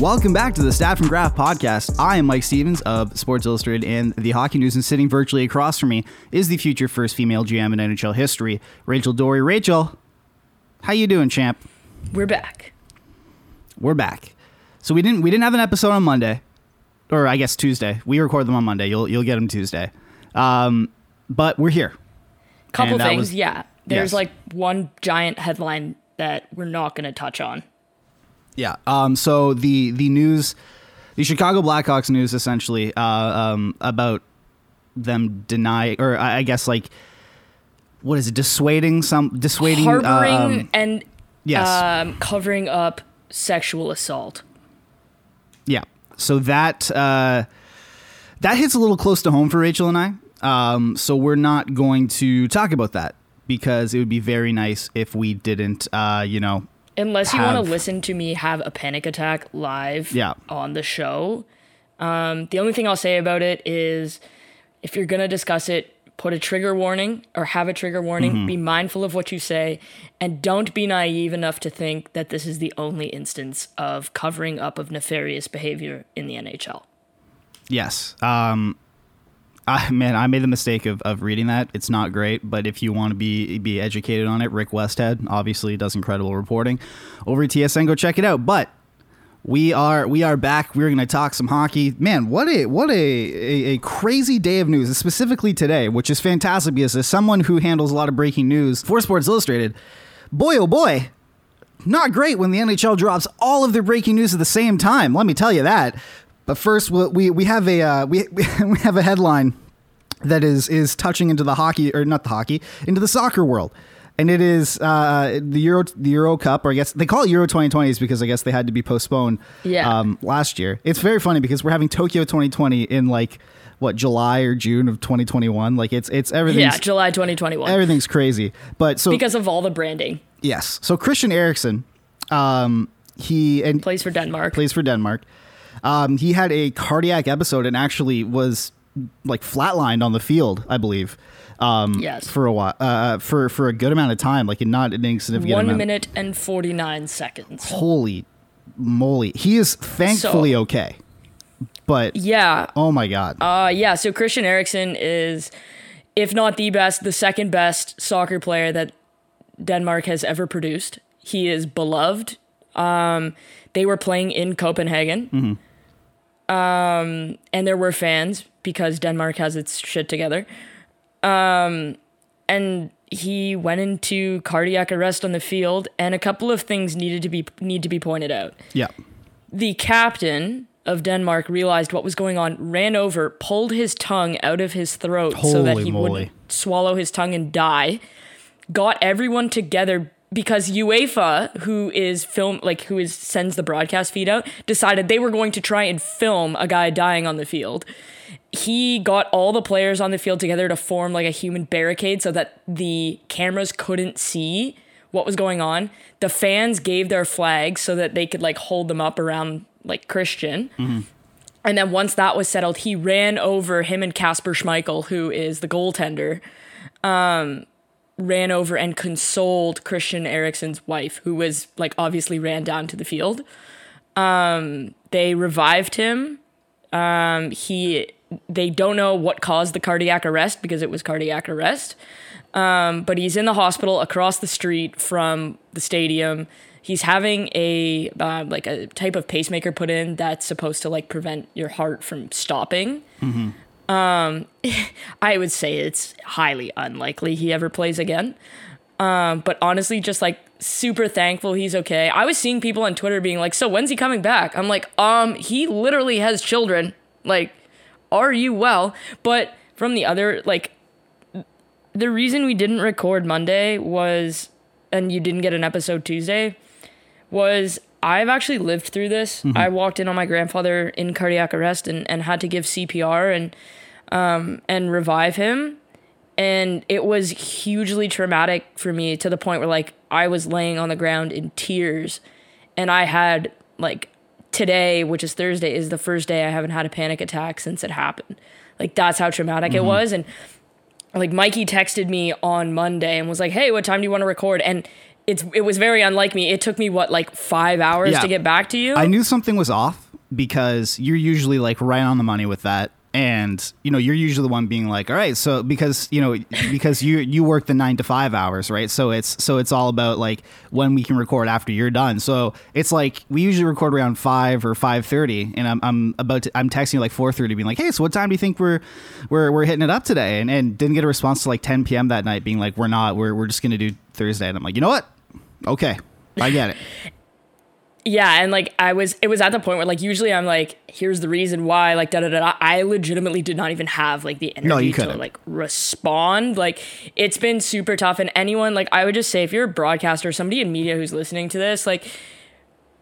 Welcome back to the Staff and Graph podcast. I am Mike Stevens of Sports Illustrated and the Hockey News, and sitting virtually across from me is the future first female GM in NHL history, Rachel Doerrie. Rachel, how you doing, champ? We're back. We're back. So we didn't we didn't have an episode on Monday, or I guess Tuesday. We record them on Monday. You'll you'll get them Tuesday. Um, but we're here. Couple things, was- yeah. There's Yes. like one giant headline that we're not going to touch on. Yeah. Um. So the the news, the Chicago Blackhawks news, essentially, uh, um, about them denying, or I I guess like, what is it? Dissuading some, dissuading, Harboring um, and yes. um, covering up sexual assault. Yeah. So that uh, that hits a little close to home for Rachel and I. Um, so we're not going to talk about that because it would be very nice if we didn't. Uh, you know. Unless you want to listen to me have a panic attack live Yeah. on the show. Um, the only thing I'll say about it is if you're going to discuss it, put a trigger warning or have a trigger warning. Mm-hmm. Be mindful of what you say and don't be naive enough to think that this is the only instance of covering up of nefarious behavior in the NHL. Yes. Um, I, man, I made the mistake of, of reading that. It's not great, but if you want to be be educated on it, Rick Westhead obviously does incredible reporting over at TSN. Go check it out. But we are we are back. We're going to talk some hockey. Man, what a what a, a, a crazy day of news, specifically today, which is fantastic because as someone who handles a lot of breaking news for Sports Illustrated, boy oh boy, not great when the NHL drops all of their breaking news at the same time. Let me tell you that. But first, we we, we have a uh, we we have a headline that is is touching into the hockey or not the hockey into the soccer world. And it is uh, the Euro the Euro Cup, or I guess they call it Euro 2020s because I guess they had to be postponed Yeah. um, last year. It's very funny because we're having Tokyo 2020 in like what July or June of 2021. Like it's it's everything's Yeah, July 2021. everything's crazy. But so because of all the branding. yes, so Christian Eriksen, um, he and Plays for Denmark. plays for Denmark. Um, he had a cardiac episode and actually was like flatlined on the field, I believe. Um, Yes. for a while, uh, for for a good amount of time, like in not an insignificant One amount. minute and 49 seconds. Holy moly, he is thankfully So- okay, but Yeah. oh my god, Uh, yeah, so Christian Eriksen is, if not the best, the second best soccer player that Denmark has ever produced. He is beloved. Um, they were playing in Copenhagen. Um, and there were fans because Denmark has its shit together. Um, and he went into cardiac arrest on the field, and a couple of things needed to be need to be pointed out yeah, the captain of Denmark realized what was going on, ran over, pulled his tongue out of his throat so that he moly. wouldn't swallow his tongue and die. Got everyone together because UEFA, who is film like who is sends the broadcast feed out, decided they were going to try and film a guy dying on the field. He got all the players on the field together to form like a human barricade so that the cameras couldn't see what was going on. The fans gave their flags so that they could like hold them up around like Christian. And then once that was settled, he ran over him and Kasper Schmeichel, who is the goaltender, um, ran over and consoled Christian Eriksen's wife, who was like obviously ran down to the field. Um, they revived him. Um, he they don't know what caused the cardiac arrest because it was cardiac arrest. Um, but he's in the hospital across the street from the stadium. He's having a uh, like a type of pacemaker put in that's supposed to like prevent your heart from stopping. Um, I would say it's highly unlikely he ever plays again. Um, but honestly, just like super thankful he's okay. I was seeing people on Twitter being like, "So when's he coming back?" I'm like, "Um, he literally has children. Like, are you well?" But from the other, like, the reason we didn't record Monday was, and you didn't get an episode Tuesday, was I've actually lived through this. I walked in on my grandfather in cardiac arrest and, and had to give CPR and um, and revive him. And it was hugely traumatic for me to the point where like I was laying on the ground in tears and I had like today, which is Thursday, is the first day I haven't had a panic attack since it happened. Like that's how traumatic it was. And like Mikey texted me on Monday and was like, "Hey, what time do you want to record?" And it's it was very unlike me. It took me what like five hours Yeah. to get back to you. I knew something was off because you're usually like right on the money with that. And you know you're usually the one being like, all right, so because you know because you you work the nine to five hours, right? So it's so it's all about like when we can record after you're done. So it's like we usually record around five or five thirty, and I'm I'm about to I'm texting you like four thirty, being like, hey, so what time do you think we're we're we're hitting it up today? And and didn't get a response to like ten p.m. that night, being like, we're not, we're we're just gonna do Thursday. And I'm like, you know what? Okay, I get it. yeah, and like I was, it was at the point where like usually I'm like, here's the reason why, like da da da. da. I legitimately did not even have like the energy No, you to like respond. Like it's been super tough. And anyone like I would just say, if you're a broadcaster, somebody in media who's listening to this, like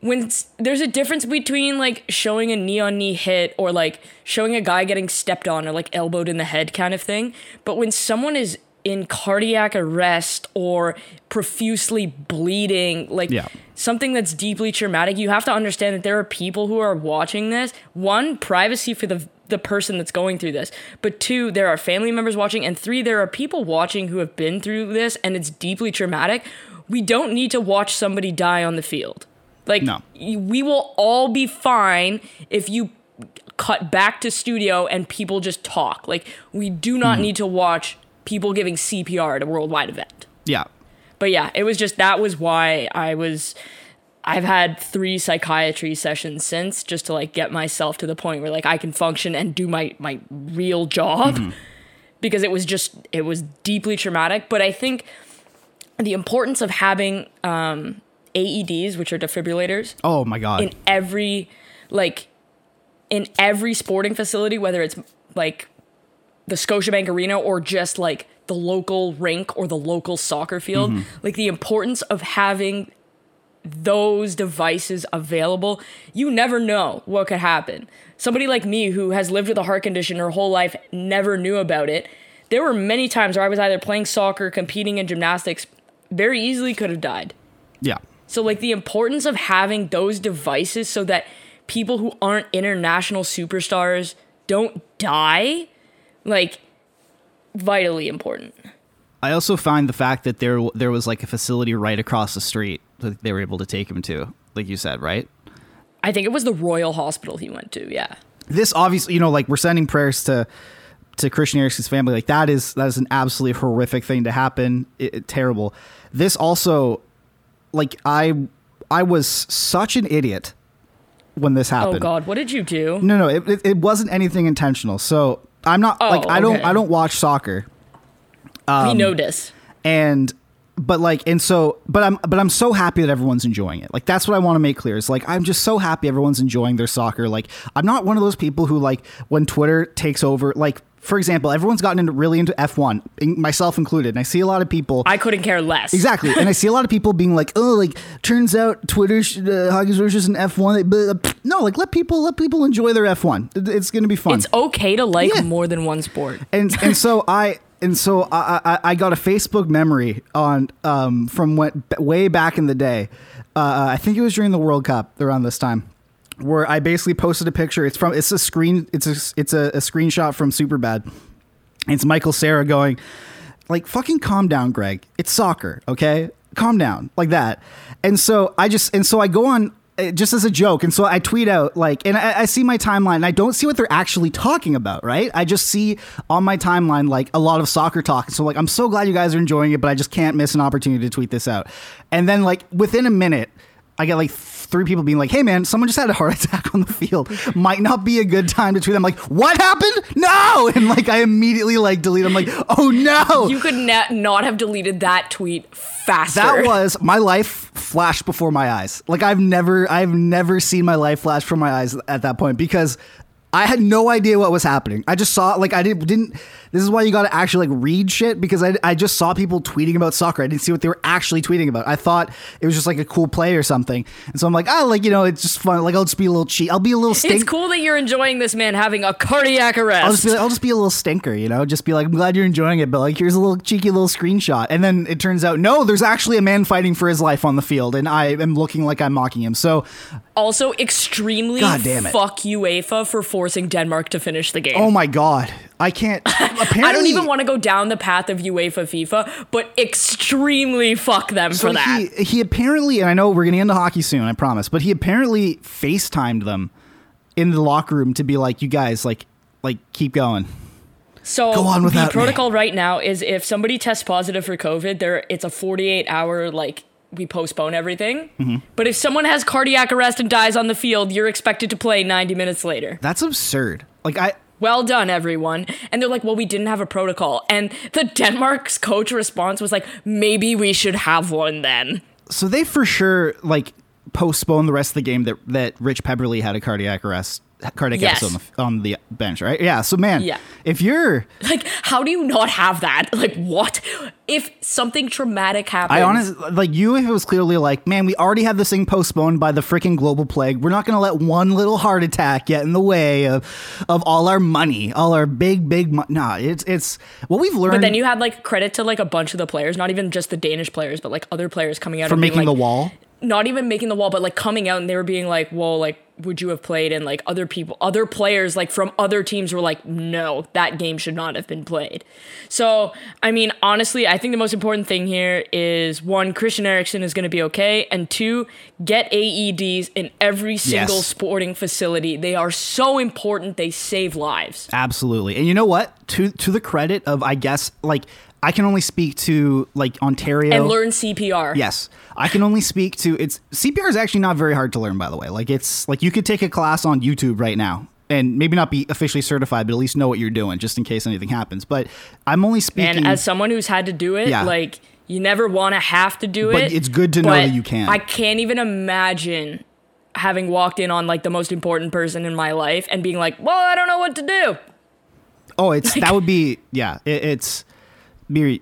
when there's a difference between like showing a knee on knee hit or like showing a guy getting stepped on or like elbowed in the head kind of thing. But when someone is in cardiac arrest or profusely bleeding, like Yeah. something that's deeply traumatic, you have to understand that there are people who are watching this. One, privacy for the the person that's going through this. But two, there are family members watching and three, there are people watching who have been through this and it's deeply traumatic. We don't need to watch somebody die on the field. Like No. we will all be fine if you cut back to studio and people just talk. Like we do Mm-hmm. not need to watch people giving CPR at a worldwide event. Yeah, But yeah, it was just that was why I was I've had 3 psychiatry sessions since just to like get myself to the point where like I can function and do my my real job because it was just it was deeply traumatic, but I think the importance of having um AEDs, which are defibrillators, Oh my god. in every like in every sporting facility, whether it's like the Scotiabank Arena or just like the local rink or the local soccer field, mm-hmm. like the importance of having those devices available, you never know what could happen. Somebody like me who has lived with a heart condition her whole life never knew about it. There were many times where I was either playing soccer, competing in gymnastics, very easily could have died. yeah. So like the importance of having those devices so that people who aren't international superstars don't die, like vitally important. I also find the fact that there there was like a facility right across the street that they were able to take him to, like you said, right? I think it was the Royal Hospital he went to. Yeah. This obviously, you know, like we're sending prayers to to Christian Eriksen's family. Like that is that is an absolutely horrific thing to happen. It, it- terrible. This also, like I I was such an idiot when this oh, happened. Oh God, what did you do? No, no, it, it, it wasn't anything intentional. So I'm not Oh, like I don't okay. I don't watch soccer. we um, know this. and but like and so but i'm but i'm so happy that everyone's enjoying it like that's what i want to make clear is like i'm just so happy everyone's enjoying their soccer like i'm not one of those people who like when twitter takes over like for example everyone's gotten into really into f1 myself included and i see a lot of people I couldn't care less. Exactly, and I see a lot of people being like, "Oh, like turns out Twitter, sh- uh, Hockey's Roach an F one." No, like let people let people enjoy their F one. It's going to be fun. It's okay to like Yeah. more than one sport. and and so I and so I, I I got a Facebook memory on um from when, way back in the day. Uh, I think it was during the World Cup around this time, where I basically posted a picture. It's from it's a screen it's a it's a, a screenshot from Superbad. It's Michael Cera going like fucking calm down, Greg. It's soccer, okay? Calm down like that. And so I just and so I go on uh, just as a joke, and so I tweet out like, and I, I see my timeline, and I don't see what they're actually talking about, right? I just see on my timeline like a lot of soccer talk, so like I'm so glad you guys are enjoying it, but I just can't miss an opportunity to tweet this out. And then like within a minute, I get like three people being like, "Hey man, someone just had a heart attack on the field. Might not be a good time to tweet." I'm like, "What happened? No!" And like I immediately like delete. I'm like, "Oh no!" You could na- not have deleted that tweet faster. that was my life flashed before my eyes. Like I've never, I've never seen my life flash before my eyes at that point because I had no idea what was happening. I just saw like I didn't didn't. This is why you got to actually like read shit because I, I just saw people tweeting about soccer. I didn't see what they were actually tweeting about. I thought it was just like a cool play or something. And so I'm like, oh, like you know, it's just fun. Like I'll just be a little cheat. I'll be a little stink. It's cool that you're enjoying this man having a cardiac arrest. I'll just be I'll just be a little stinker, you know. Just be like, I'm glad you're enjoying it, but like here's a little cheeky little screenshot. And then it turns out no, there's actually a man fighting for his life on the field, and I am looking like I'm mocking him. So also, extremely God damn it. fuck UEFA for forcing Denmark to finish the game. oh my god, I can't. Apparently, I don't even want to go down the path of UEFA FIFA, but extremely fuck them So for that. he he apparently, and I know we're getting into hockey soon, I promise, but he apparently FaceTimed them in the locker room to be like, you guys, like, like keep going. so Go on the without me. protocol right now is if somebody tests positive for COVID, there it's a 48 hour like we postpone everything. Mm-hmm. But if someone has cardiac arrest and dies on the field, you're expected to play 90 minutes later. That's absurd. Like I. Well done, everyone. And they're like, well, we didn't have a protocol. And the Denmark's coach response was like, maybe we should have one then. So they for sure like postponed the rest of the game that that Rich Peverley had a cardiac arrest, cardiac Yes. arrest on the on the bench, right? Yeah. So man, Yeah. if you're Like, how do you not have that? Like, what? If something traumatic happens. I honestly like you. If it was clearly like, man, we already have this thing postponed by the freaking global plague. We're not going to let one little heart attack get in the way of of all our money, all our big, big. Mo- nah, it's it's what we've learned. But then you had like credit to like a bunch of the players, not even just the Danish players, but like other players coming out for making the wall. Not even making the wall, but like coming out and they were being like, "Well, like, would you have played?" And like other people, other players, like from other teams, were like, "No, that game should not have been played." So, I mean, honestly, I think the most important thing here is one, Christian Eriksen is going to be okay, and two, get AEDs in every single Yes. sporting facility. They are so important. They save lives. Absolutely. And you know what? To to the credit of I guess like I can only speak to like Ontario And learn CPR. Yes. I can only speak to it's CPR is actually not very hard to learn by the way. Like it's like you could take a class on YouTube right now and maybe not be officially certified but at least know what you're doing just in case anything happens. But I'm only speaking And as someone who's had to do it, Yeah. like you never want to have to do But it. it's good to know that you can. I can't even imagine having walked in on like the most important person in my life and being like, "Well, I don't know what to do." Oh, it's that would be yeah. It, it's be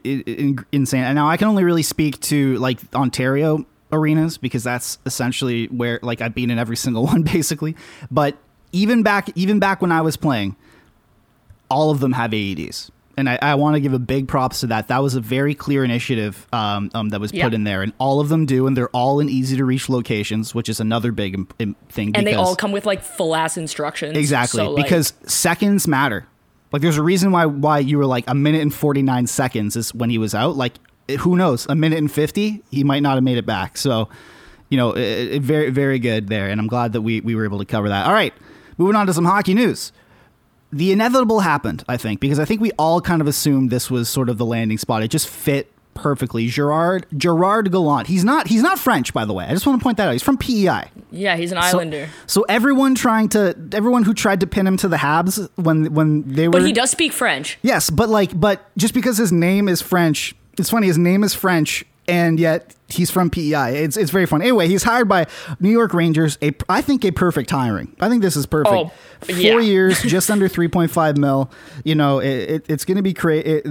insane. And now I can only really speak to like Ontario arenas because that's essentially where like I've been in every single one basically. But even back even back when I was playing, all of them have AEDs. And I, I want to give a big props to that. That was a very clear initiative um, um, that was Yeah. put in there, and all of them do, and they're all in easy to reach locations, which is another big im- im- thing. And they all come with like full ass instructions. Exactly, So, like, because seconds matter. Like, there's a reason why why you were like a minute and forty nine seconds is when he was out. Like, eh, who knows? A minute and fifty, he might not have made it back. So, you know, it, it- very very good there, and I'm glad that we we were able to cover that. All right, moving on to some hockey news. The inevitable happened, I think, because I think we all kind of assumed this was sort of the landing spot. It just fit perfectly. Gerard Gerard Gallant. He's not he's not French, by the way. I just want to point that out. He's from PEI. yeah, he's an islander. So, everyone trying to everyone who tried to pin him to the Habs when when they were But he does speak French. yes, but like but just because his name is French, it's funny. His name is French, and yet he's from PEI. It's it's very funny. Anyway, he's hired by New York Rangers. A I think a perfect hiring. I think this is perfect. Oh, Four yeah. years, just under three point five mil. You know, it, it, it's going to be great.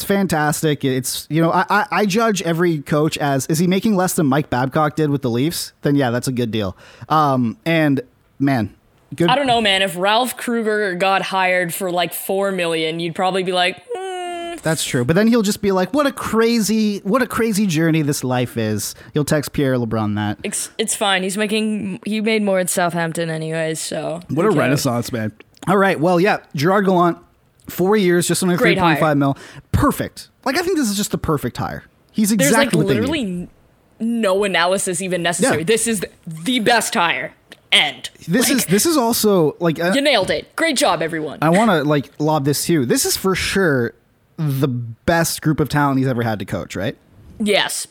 It, it's fantastic. It's you know I, I I judge every coach as is he making less than Mike Babcock did with the Leafs? Then yeah, that's a good deal. Um and man, good. I don't know, man. If Ralph Krueger got hired for like four million, you'd probably be like, "Hmm, That's true. But then he'll just be like, "What a crazy, what a crazy journey this life is." He'll text Pierre LeBrun that. it's, it's fine. He's making he made more at Southampton anyways. So What who a cares? renaissance man! All right, well, yeah, Gerard Gallant, four years, just under three point five mil, perfect. Like I think this is just the perfect hire. He's exactly There's like what they need. literally no analysis even necessary. Yeah. This is the, best hire. End. This Like, is this is also like uh, you nailed it. Great job, everyone. I want to like lob this too. This is for sure the best group of talent he's ever had to coach, right? yes,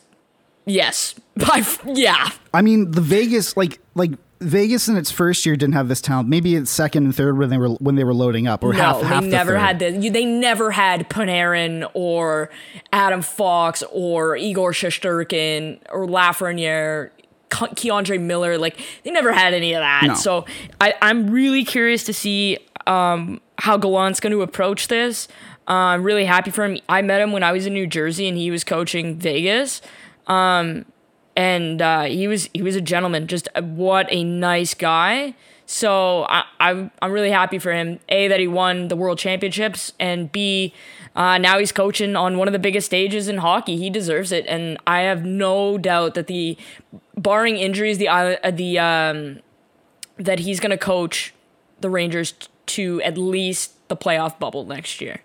yes. By yeah. I mean, the Vegas like like Vegas in its first year didn't have this talent. Maybe its second and third when they were when they were loading up, or No, half half they the never third. had you- They never had Panarin or Adam Fox or Igor Shesterkin or Lafreniere Ke- K'Andre Miller. Like they never had any of that. No. So I, I'm really curious to see um, how Gallant's going to approach this. Uh, I'm really happy for him. I met him when I was in New Jersey and he was coaching Vegas. Um, and uh, he was he was a gentleman. Just what a nice guy. So I, I'm I'm really happy for him. A that he won the world championships, and B uh, now he's coaching on one of the biggest stages in hockey. He deserves it, and I have no doubt that the barring injuries, the uh, the um, that he's gonna coach the Rangers t- to at least the playoff bubble next year.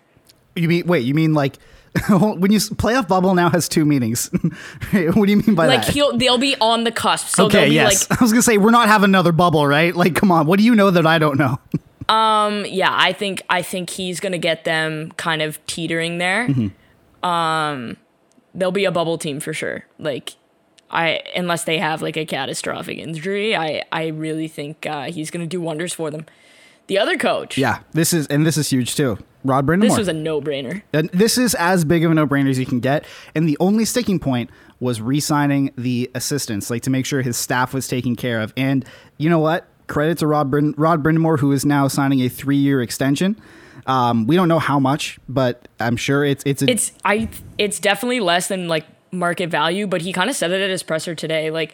You mean wait? You mean like when you playoff bubble now has two meanings? what do you mean by Like that? Like he'll they'll be on the cusp. So okay, they'll be yes. like I was gonna say we're not having another bubble, right? Like, come on. What do you know that I don't know? um, yeah, I think I think he's gonna get them kind of teetering there. Um, they'll be a bubble team for sure. Like, I unless they have like a catastrophic injury, I I really think uh, he's gonna do wonders for them. The other coach, yeah, this is and this is huge too. Rod Brind'Amour. this was a no brainer. And this is as big of a no-brainer as you can get. And the only sticking point was re-signing the assistants, like to make sure his staff was taken care of. And you know what? Credit to Rod, Brind- Rod Brind'Amour, who is now signing a three-year extension. Um, we don't know how much, but I'm sure it's it's a, It's I it's definitely less than like market value, but he kind of said it at his presser today. Like,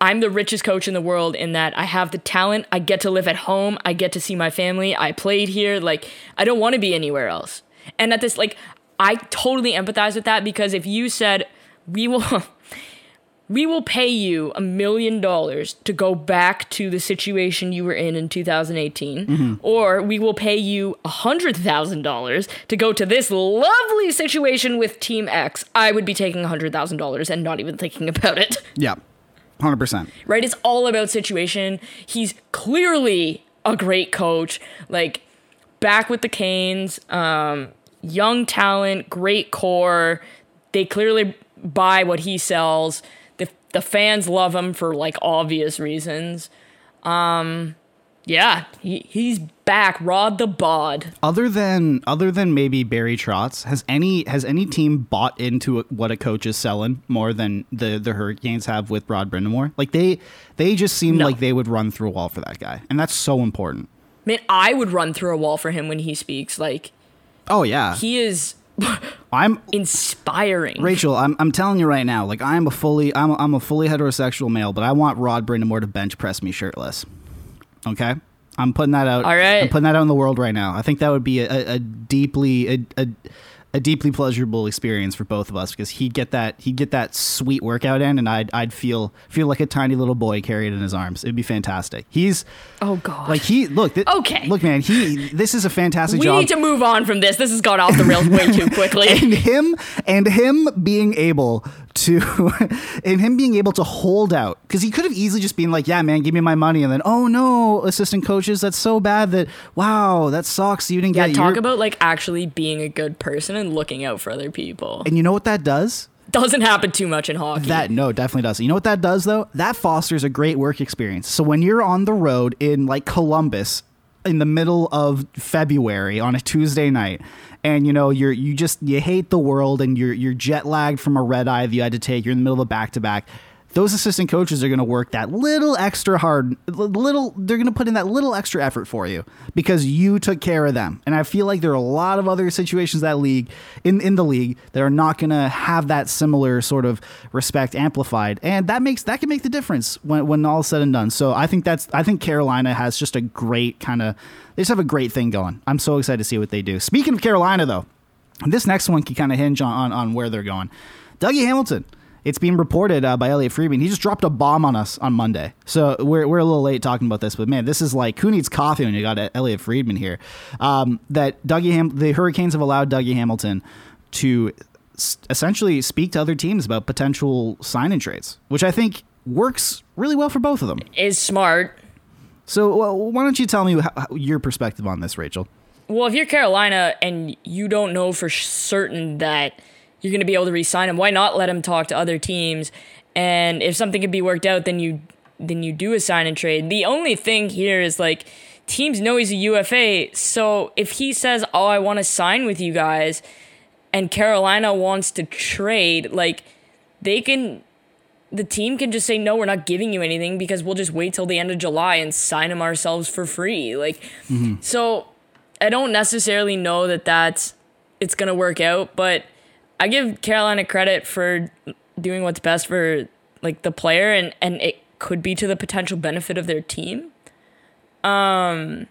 I'm the richest coach in the world in that I have the talent. I get to live at home. I get to see my family. I played here. Like, I don't want to be anywhere else. And at this, like, I totally empathize with that because if you said we will. We will pay you a million dollars to go back to the situation you were in in 2018, mm-hmm. or we will pay you a hundred thousand dollars to go to this lovely situation with Team X. I would be taking a hundred thousand dollars and not even thinking about it. yeah, hundred percent. Right? It's all about situation. He's clearly a great coach. Like back with the Canes, um, young talent, great core. They clearly buy what he sells. The the fans love him for like obvious reasons. Um, yeah, he he's back. Rod the bod. Other than other than maybe Barry Trotz, has any has any team bought into what a coach is selling more than the the Hurricanes have with Rod Brind'Amour? Like they they just seem No. like they would run through a wall for that guy, and that's so important. Man, I would run through a wall for him when he speaks. Like Oh yeah, he is I'm inspiring. Rachel. I'm, I'm telling you right now. Like I'm a fully I'm a, I'm a fully heterosexual male, but I want Rod Brind'Amour to bench press me shirtless. Okay, I'm putting that out. All right. I'm putting that out in the world right now. I think that would be a, a, deeply a, a a deeply pleasurable experience for both of us because he'd get that he'd get that sweet workout in, and I'd I'd feel feel like a tiny little boy carried in his arms. It'd be fantastic. He's Oh god. like he look. Th- Okay. look, man. He this is a fantastic we job. need to move on from this. This has gone off the rails way too quickly. and him and him being able to and him being able to hold out because he could have easily just been like yeah man give me my money and then oh no assistant coaches that's so bad that wow that sucks you didn't get it. Yeah, get talk your-" about like actually being a good person and looking out for other people. and you know what that does Doesn't happen too much in hockey. That no, definitely does. You know what that does though? That fosters a great work experience. So when you're on the road in like Columbus in the middle of February on a Tuesday night and you know you're you just you hate the world and you're you're jet lagged from a red eye that you had to take, you're in the middle of a back to back. Those assistant coaches are going to work that little extra hard, little. They're going to put in that little extra effort for you because you took care of them. And I feel like there are a lot of other situations that league in in the league that are not going to have that similar sort of respect amplified, and that makes that can make the difference when when all is said and done. So I think that's I think Carolina has just a great kind of they just have a great thing going. I'm so excited to see what they do. Speaking of Carolina, though, this next one can kind of hinge on, on on where they're going. Dougie Hamilton. It's being reported uh, by Elliotte Friedman. He just dropped a bomb on us on Monday. So we're, we're a little late talking about this, but man, this is like who needs coffee when you got Elliotte Friedman here? Um, that Dougie Ham- the Hurricanes have allowed Dougie Hamilton to s- essentially speak to other teams about potential sign and trades, which I think works really well for both of them. is smart. So well, why don't you tell me how- your perspective on this, Rachel? Well, if you're Carolina and you don't know for certain that you're going to be able to re-sign him, why not let him talk to other teams? And if something can be worked out, then you then you do a sign and trade. The only thing here is like teams know he's a UFA, so if he says, "Oh, I want to sign with you guys," and Carolina wants to trade, like they can the team can just say no, we're not giving you anything because we'll just wait till the end of July and sign him ourselves for free. Like, mm-hmm. so I don't necessarily know that that's it's gonna work out, but I give Carolina credit for doing what's best for like the player and and it could be to the potential benefit of their team. Um,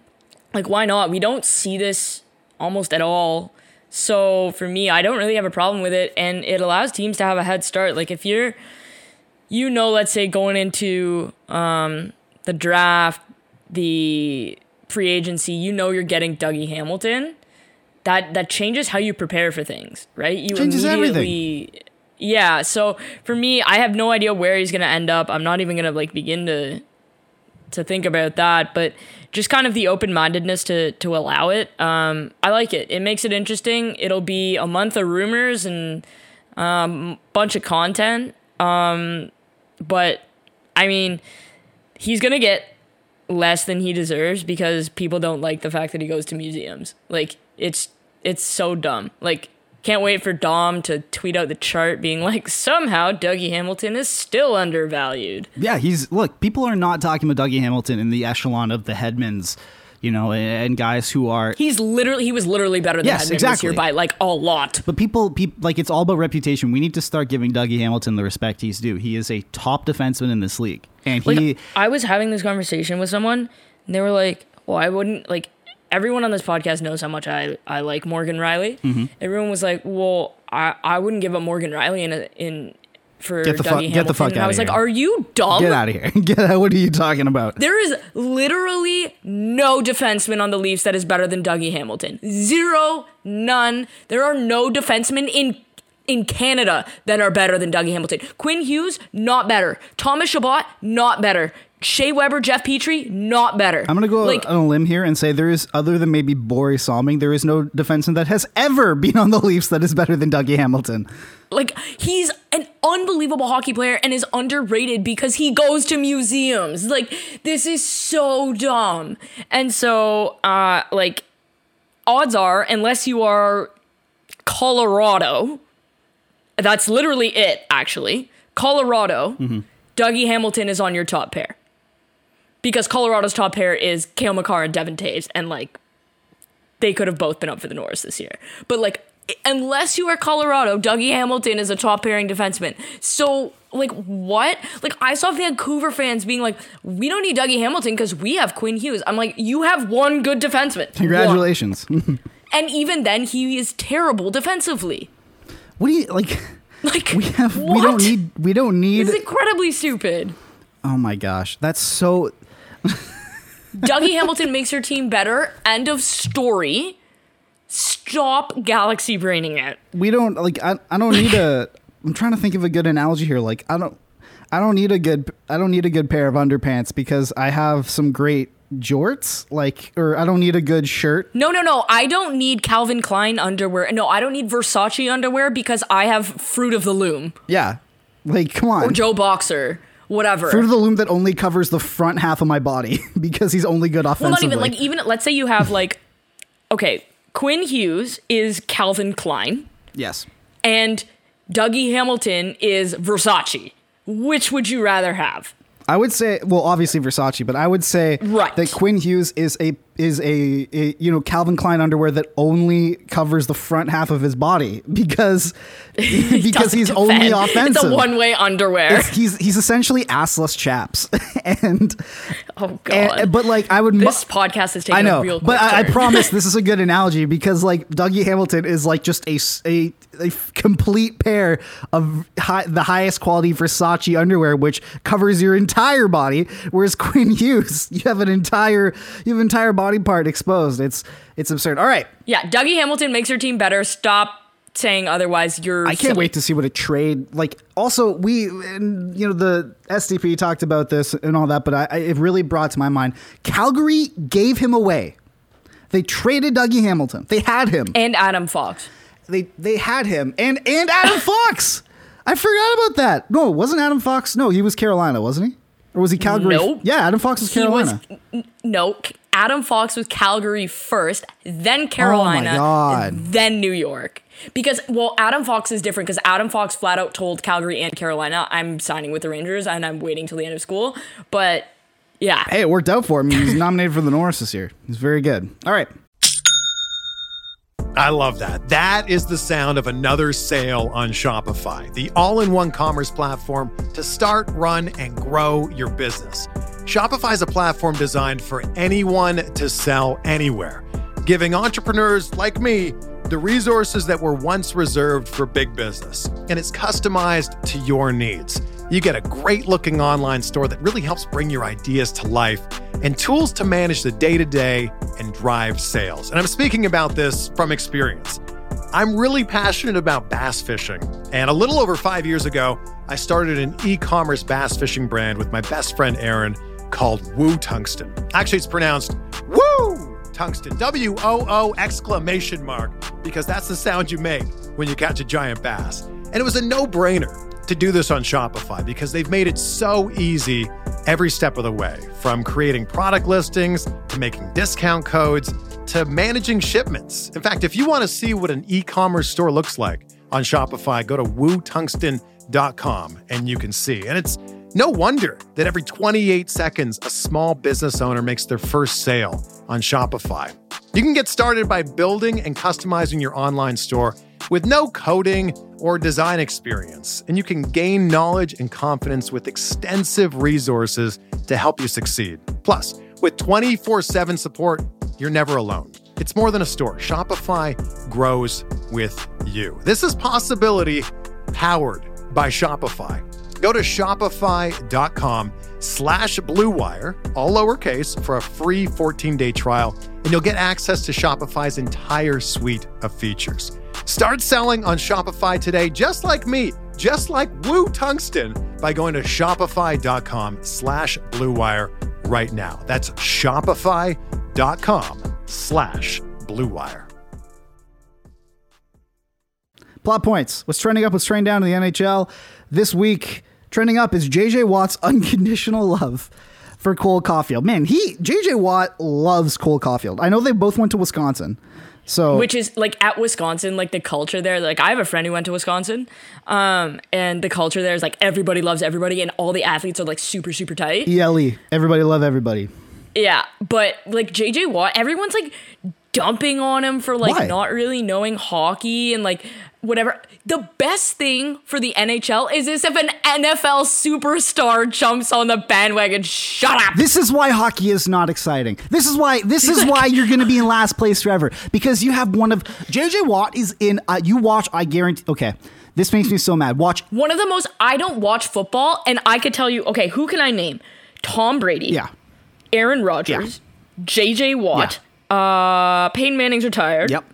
like why not? We don't see this almost at all. So for me, I don't really have a problem with it, and it allows teams to have a head start. Like if you're, you know, let's say going into um, the draft, the free agency, you know you're getting Dougie Hamilton. That that changes how you prepare for things, right? You Changes immediately, yeah. So for me, I have no idea where he's gonna end up. I'm not even gonna like begin to to think about that, but just kind of the open mindedness to to allow it. Um, I like it. It makes it interesting. It'll be a month of rumors and um, bunch of content. Um, but I mean, he's gonna get less than he deserves because people don't like the fact that he goes to museums. Like it's it's so dumb. Like can't wait for Dom to tweet out the chart being like somehow Dougie Hamilton is still undervalued. Yeah, he's look. People are not talking about Dougie Hamilton in the echelon of the Hedmans, you know, and, guys who are. He's literally he was literally better than Yes, Hedman this exactly. year by like a lot. But people, people, like it's all about reputation. We need to start giving Dougie Hamilton the respect he's due. He is a top defenseman in this league, and Like he. I was having this conversation with someone and they were like, "Well, I wouldn't like everyone on this podcast knows how much I I like Morgan Rielly." Mm-hmm. Everyone was like, "Well, I I wouldn't give up Morgan Rielly in a, in for Get the Dougie fuck- Hamilton." get the fuck And I was like, here. "Are you dumb?" Get out of here! Get out! What are you talking about? There is literally no defenseman on the Leafs that is better than Dougie Hamilton. Zero, none. There are no defensemen in in Canada that are better than Dougie Hamilton. Quinn Hughes, not better. Thomas Chabot, not better. Shea Weber, Jeff Petry, not better. I'm gonna go like on a limb here and say there is, other than maybe Borje Salming, there is no defenseman that has ever been on the Leafs that is better than Dougie Hamilton. like he's an unbelievable hockey player and is underrated because he goes to museums. Like this is so dumb. And so uh like odds are unless you are Colorado that's literally it actually. Colorado, Dougie Hamilton is on your top pair. Because Colorado's top pair is Cale Makar and Devon Toews and like they could have both been up for the Norris this year. But like, unless you are Colorado, Dougie Hamilton is a top pairing defenseman. So like, what? Like, I saw Vancouver fans being like, "We don't need Dougie Hamilton because we have Quinn Hughes." I'm like, you have one good defenseman. Congratulations. And even then, he is terrible defensively. what do you like? Like, We have. We what? don't need. We don't need. It's incredibly stupid. Oh my gosh, that's so. Dougie Hamilton makes your team better. End of story. Stop galaxy braining it. we don't like I, I don't need a I'm trying to think of a good analogy here like I don't I don't need a good I don't need a good pair of underpants because I have some great jorts like or I don't need a good shirt No, no, no. I don't need Calvin Klein underwear. No, I don't need Versace underwear because I have Fruit of the Loom yeah like come on or Joe Boxer, whatever. Fruit of the Loom that only covers the front half of my body because he's only good offensively. well, not even like even let's say you have like okay, Quinn Hughes is Calvin Klein yes and Dougie Hamilton is Versace. Which would you rather have? I would say, well, obviously Versace, but I would say Right. that Quinn Hughes is a is a, a you know Calvin Klein underwear that only covers the front half of his body because because he's defend. only offensive. It's a one-way underwear. It's- he's he's essentially assless chaps, and, oh god. and but like I would mu- this podcast is taking I know, a real quick but I, I promise this is a good analogy because like Dougie Hamilton is like just a a complete pair of high, the highest quality Versace underwear, which covers your entire body. Whereas Quinn Hughes, you have an entire you have an entire body part exposed. It's it's absurd. All right, Yeah, Dougie Hamilton makes your team better. Stop saying otherwise. You're I can't silly. wait to see what a trade like. Also, we and, you know the SDP talked about this and all that, but I, I it really brought to my mind. Calgary gave him away. They traded Dougie Hamilton. They had him. And Adam Fox. they they had him and and Adam Fox. I forgot about that. No, wasn't Adam Fox? No, he was Carolina, wasn't he? Or was he Calgary? Nope. Yeah, Adam Fox was Carolina. He was no. Adam Fox was Calgary first, then oh Carolina, Oh God. then New York. Because well, Adam Fox is different because Adam Fox flat out told Calgary and Carolina, "I'm signing with the Rangers and I'm waiting till the end of school." But yeah, Hey, it worked out for him. He's nominated for the Norris this year. He's very good. All right. I love that. That is the sound of another sale on Shopify, the all in one commerce platform to start, run, and grow your business. Shopify is a platform designed for anyone to sell anywhere, giving entrepreneurs like me the resources that were once reserved for big business. And it's customized to your needs. You get a great looking online store that really helps bring your ideas to life and tools to manage the day to day and drive sales. And I'm speaking about this from experience. I'm really passionate about bass fishing. And a little over five years ago, I started an e commerce bass fishing brand with my best friend Aaron called Woo Tungsten. Actually, it's pronounced Woo Tungsten, W O O exclamation mark, because that's the sound you make when you catch a giant bass. And it was a no brainer to do this on Shopify because they've made it so easy every step of the way from creating product listings to making discount codes to managing shipments. In fact, if you want to see what an e commerce store looks like on Shopify, go to wootungsten.com and you can see. And it's no wonder that every 28 seconds, a small business owner makes their first sale on Shopify. You can get started by building and customizing your online store with no coding or design experience, and you can gain knowledge and confidence with extensive resources to help you succeed. Plus, with 24 7 support, you're never alone. It's more than a store. Shopify grows with you. This is possibility powered by Shopify. Go to shopify.com slash bluewire, all lowercase, for a free 14-day trial, and you'll get access to Shopify's entire suite of features. Start selling on Shopify today, just like me, just like Woo Tungsten, by going to shopify.com slash bluewire right now. That's shopify.com slash bluewire. Plot points. What's trending up? What's trending down in the NHL this week? Trending up is JJ Watt's unconditional love for Cole Caufield. Man, he JJ Watt loves Cole Caufield. I know they both went to Wisconsin. So which is like at Wisconsin, like the culture there. Like I have a friend who went to Wisconsin, um, and the culture there is like everybody loves everybody, and all the athletes are like super super tight. ELE, everybody love everybody. Yeah, but like JJ Watt, everyone's like dumping on him for like Why? not really knowing hockey and like whatever. The best thing for the NHL is this if an NFL superstar jumps on the bandwagon. Shut up. This is why hockey is not exciting. This is why this is why you're going to be in last place forever because you have one of JJ Watt is in. Uh, you watch. I guarantee. Okay, this makes me so mad. Watch. One of the most I don't watch football, and I could tell you. Okay, who can I name? Tom Brady. Yeah. Aaron Rodgers. Yeah. J.J. Watt. Uh, Peyton Manning's retired. Yep.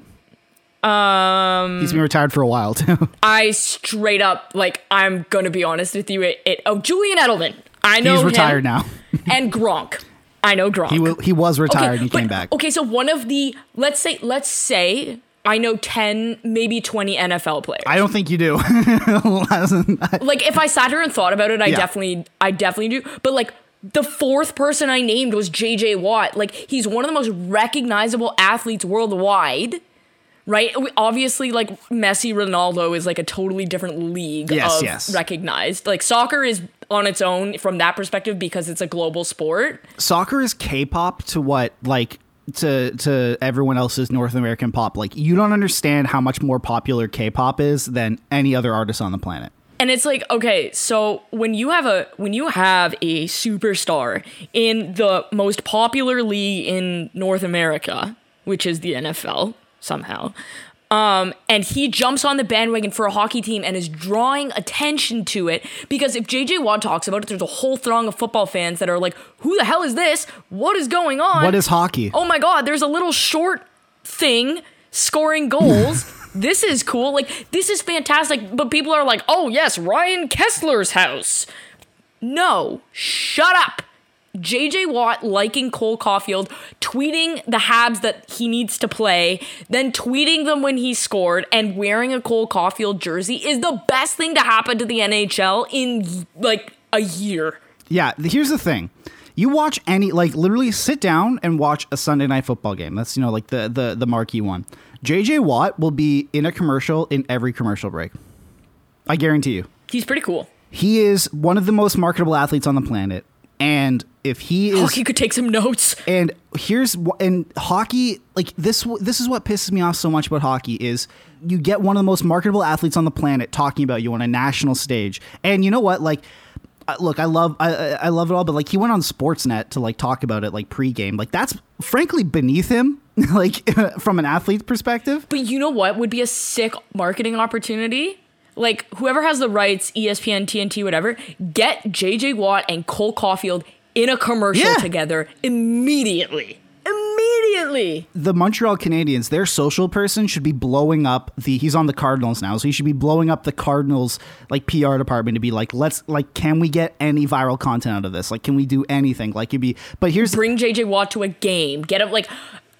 Um, he's been retired for a while too. I straight up like I'm gonna be honest with you. It, it oh Julian Edelman. I know he's retired now. and Gronk. I know Gronk. He will, he was retired. okay, and he but- came back. Okay, so one of the let's say let's say I know ten, maybe twenty NFL players. I don't think you do. like if I sat here and thought about it, I Yeah. definitely I definitely do. But like the fourth person I named was JJ Watt. Like he's one of the most recognizable athletes worldwide. Right? Obviously, like Messi, Ronaldo is like a totally different league Yes, of yes. recognized. Like soccer is on its own from that perspective because it's a global sport. Soccer is K-pop to what like to to everyone else's North American pop. Like you don't understand how much more popular K-pop is than any other artist on the planet. And it's like, okay, so when you have a when you have a superstar in the most popular league in North America, which is the NFL somehow, um, and he jumps on the bandwagon for a hockey team and is drawing attention to it because if JJ Watt talks about it, there's a whole throng of football fans that are like, "Who the hell is this? What is going on? What is hockey? oh my god, there's a little short thing scoring goals. this is cool. Like this is fantastic. But people are like, "Oh yes, Ryan Kesler's house." No, shut up. JJ Watt liking Cole Caufield, tweeting the Habs that he needs to play, then tweeting them when he scored, and wearing a Cole Caufield jersey is the best thing to happen to the NHL in like a year. Yeah, here's the thing. You watch any like literally sit down and watch a Sunday night football game. That's you know like the the the marquee one. JJ Watt will be in a commercial in every commercial break. I guarantee you. He's pretty cool. He is one of the most marketable athletes on the planet. And if he is he could take some notes. and here's and hockey like this this is what pisses me off so much about hockey is you get one of the most marketable athletes on the planet talking about you on a national stage and you know what like uh, look i love I, I I love it all but like he went on sportsnet to like talk about it like pregame like that's frankly beneath him like from an athlete's perspective But you know what would be a sick marketing opportunity? Like whoever has the rights, ESPN, TNT, whatever, get JJ Watt and Cole Caufield in a commercial Yeah. together immediately. Immediately. the Montreal Canadiens, their social person should be blowing up the. He's on the Cardinals now, so he should be blowing up the Cardinals like PR department to be like, let's like, can we get any viral content out of this? Like, can we do anything? Like, you'd be. But here's Bring JJ Watt to a game. Get him like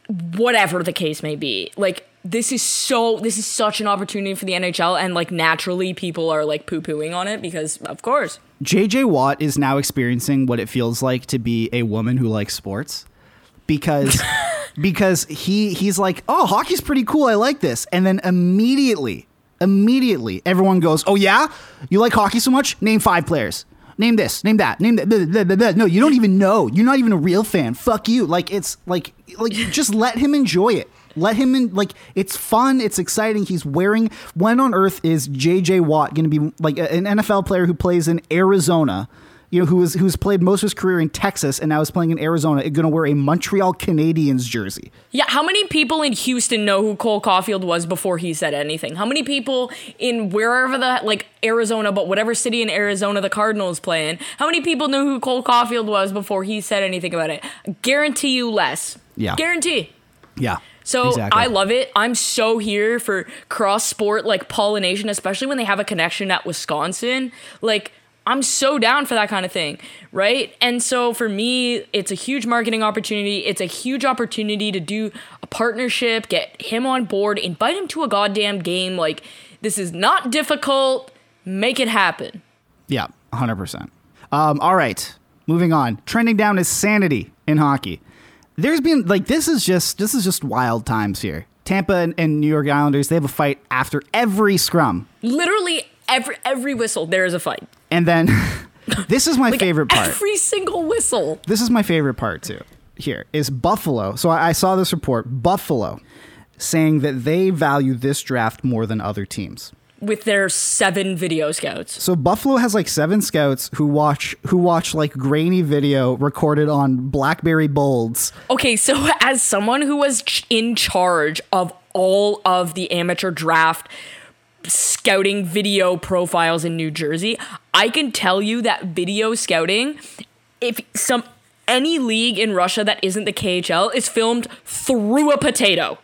whatever the case may be. Like this is so this is such an opportunity for the NHL and like naturally people are like poo-pooing on it because of course. JJ Watt is now experiencing what it feels like to be a woman who likes sports because because he he's like, "Oh, hockey's pretty cool. I like this." And then immediately, immediately everyone goes, "Oh yeah? You like hockey so much? Name 5 players." Name this, name that, name that. blah, blah, blah. No, you don't even know. You're not even a real fan. Fuck you. Like it's like like just let him enjoy it. Let him in. Like it's fun. It's exciting. He's wearing. When on earth is J.J. Watt going to be like an NFL player who plays in Arizona? You know, who is who's played most of his career in Texas and now is playing in Arizona, going to wear a Montreal Canadiens jersey. Yeah, how many people in Houston know who Cole Caufield was before he said anything? How many people in wherever the like Arizona, but whatever city in Arizona the Cardinals playing, how many people knew who Cole Caufield was before he said anything about it? Guarantee you less. Yeah. Guarantee. Yeah. So exactly. I love it. I'm so here for cross sport like pollination, especially when they have a connection at Wisconsin. Like I'm so down for that kind of thing, right? And so for me, it's a huge marketing opportunity. It's a huge opportunity to do a partnership, get him on board, invite him to a goddamn game. Like this is not difficult. Make it happen. Yeah, 100%. Um, all right, moving on. Trending down is sanity in hockey. There's been like this is just this is just wild times here. Tampa and, and New York Islanders they have a fight after every scrum, Literally every every whistle there is a fight. And then this is my Like favorite part. Every single whistle. this is my favorite part too. Here is Buffalo. So I, I saw this report. Buffalo saying that they value this draft more than other teams. With their seven video scouts. So Buffalo has like seven scouts who watch who watch like grainy video recorded on BlackBerry Bolds. Okay, so as someone who was ch- in charge of all of the amateur draft scouting video profiles in New Jersey, I can tell you that video scouting, if some any league in Russia that isn't the KHL is filmed through a potato.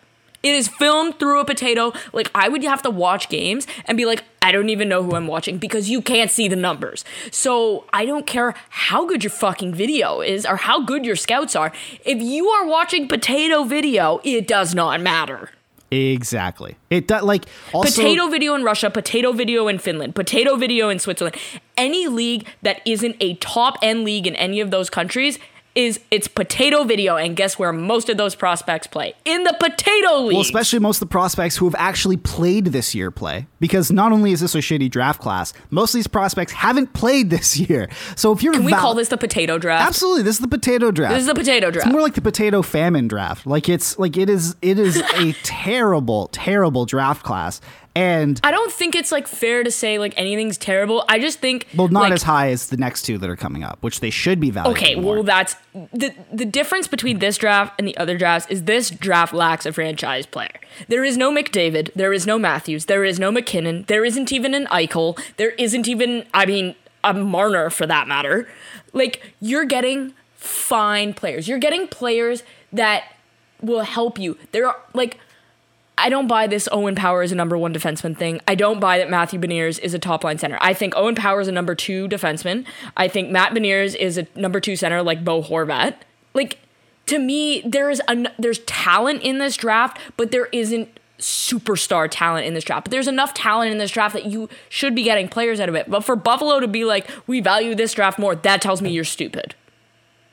It is filmed through a potato. Like I would have to watch games and be like, I don't even know who I'm watching because you can't see the numbers. So I don't care how good your fucking video is or how good your scouts are. If you are watching potato video, it does not matter. Exactly. It does like also potato video in Russia, potato video in Finland, potato video in Switzerland. Any league that isn't a top end league in any of those countries is it's potato video and guess where most of those prospects play? In the potato league. well, especially most of the prospects who have actually played this year play because not only is this a shitty draft class, most of these prospects haven't played this year. So if you're Can we val- call this the potato draft? Absolutely, this is the potato draft. This is the potato draft. It's more like the potato famine draft. Like it's like it is it is a terrible terrible draft class. And I don't think it's like fair to say like anything's terrible. I just think well, not like, as high as the next two that are coming up, which they should be valued. Okay, more. well that's the the difference between this draft and the other drafts is this draft lacks a franchise player. There is no McDavid, there is no Matthews, there is no MacKinnon, there isn't even an Eichel, there isn't even I mean a Marner for that matter. Like you're getting fine players. You're getting players that will help you. There are like I don't buy this Owen Power is a number one defenseman thing. I don't buy that Matthew Beniers is a top line center. I think Owen Power is a number two defenseman. I think Matt Beniers is a number two center like Bo Horvat. Like to me, there is a there's talent in this draft, but there isn't superstar talent in this draft. But there's enough talent in this draft that you should be getting players out of it. But for Buffalo to be like, we value this draft more, that tells me you're stupid.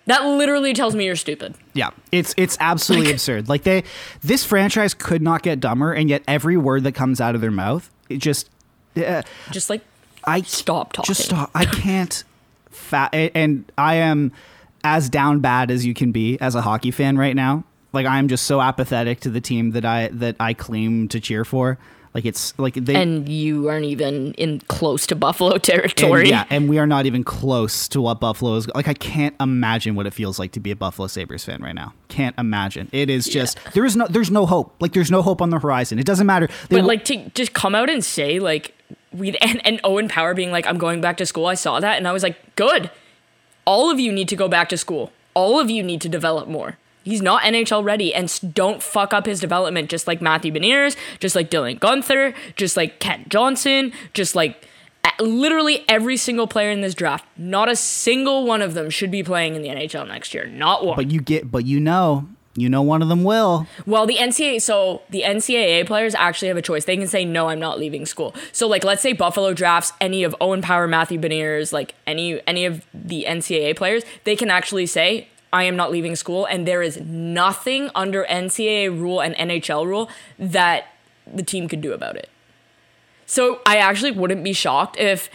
That literally tells me you're stupid. Yeah, it's it's absolutely absurd. Like they, this franchise could not get dumber, and yet every word that comes out of their mouth, it just, uh, Just like I Stop talking. Just stop. I can't. Fa- and I am as down bad as you can be as a hockey fan right now. Like I am just so apathetic to the team that I that I claim to cheer for. Like it's like they and you aren't even in close to Buffalo and territory. yeah, and we are not even close to what Buffalo is. Like I can't imagine what it feels like to be a Buffalo Sabres fan right now. Can't imagine. It is just there is no there's no hope. Like there's no hope on the horizon. It doesn't matter. They But like to just come out and say like we and, and Owen Power being like I'm going back to school. I saw that and I was like, good. All of you need to go back to school. All of you need to develop more. He's not NHL ready, and don't fuck up his development. Just like Matthew Beniers, just like Dylan Guenther, just like Kent Johnson, just like literally every single player in this draft. Not a single one of them should be playing in the NHL next year. Not one. but you get but you know you know one of them will. Well, the NCAA, so the NCAA players actually have a choice. They can say, no, I'm not leaving school. So, like, let's say Buffalo drafts any of Owen Power, Matthew Beniers, like any any of the NCAA players, they can actually say, I am not leaving school. And there is nothing under NCAA rule and NHL rule that the team could do about it. So, I actually wouldn't be shocked if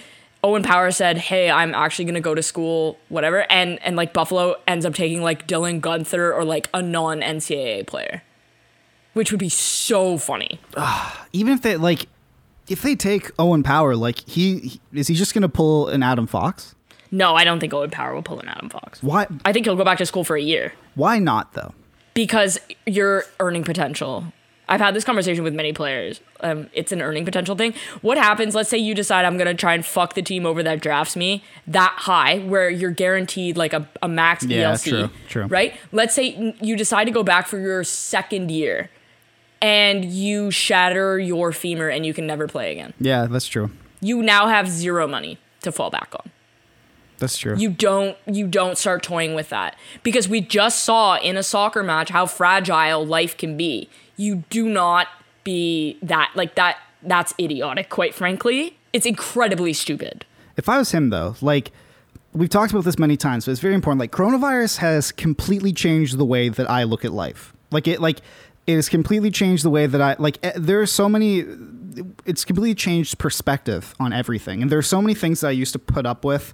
Owen Power said, "Hey, I'm actually gonna go to school, whatever," and and like Buffalo ends up taking like Dylan Guenther or like a non NCAA player, which would be so funny. even if they like if they take Owen Power, like he, is he just gonna pull an Adam Fox? No, I don't think Owen Power will pull an Adam Fox. Why I think he'll go back to school for a year why not though? because your earning potential. I've had this conversation with many players. Um, it's an earning potential thing. What happens? Let's say you decide I'm gonna try and fuck the team over that drafts me that high, where you're guaranteed like a, a max Yeah, ELC. true, true. Right? Let's say you decide to go back for your second year, and you shatter your femur and you can never play again. Yeah, that's true. You now have zero money to fall back on. That's true. you don't you don't start toying with that because we just saw in a soccer match how fragile life can be you do not be that like that that's idiotic quite frankly it's incredibly stupid if I was him though, like we've talked about this many times, but it's very important. Like coronavirus has completely changed the way that I look at life. Like it, like it has completely changed the way that I like. eh, There are so many. It's completely changed perspective on everything, and there are so many things that I used to put up with,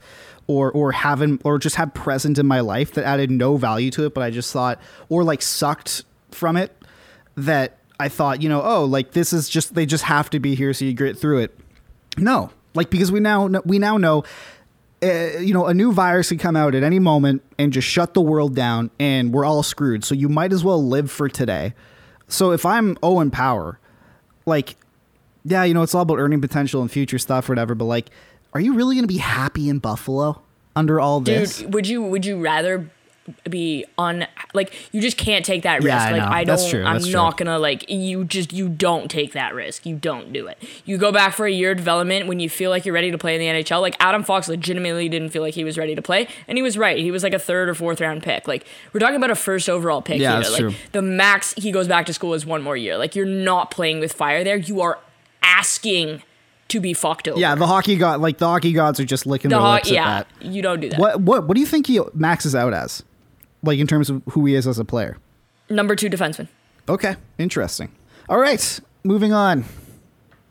or or haven't, or just have present in my life that added no value to it, but I just thought, or like sucked from it, that I thought, you know, oh, like this is just they just have to be here, so you grit through it. No, like because we now we now know, uh, you know, a new virus could come out at any moment and just shut the world down, and we're all screwed. So you might as well live for today. So if I'm Owen Power, like, yeah, you know, it's all about earning potential and future stuff, or whatever. But like, are you really going to be happy in Buffalo under all dude this? would you would you rather be on like you just can't take that risk Yeah, I like know. i That's don't true. i'm That's true. not gonna like you just you don't take that risk you don't do it you go back for a year of development when you feel like you're ready to play in the nhl like adam fox legitimately didn't feel like he was ready to play and he was right he was like a third or fourth round pick like we're talking about a first overall pick Yeah, here that's like true. the max he goes back to school is one more year like you're not playing with fire there you are asking to be fucked over yeah, the hockey god, like the hockey gods, are just licking the their ho- lips yeah at that. you don't do that What what what do you think he maxes out as, like in terms of who he is as a player? number two defenseman Okay, interesting. All right, moving on.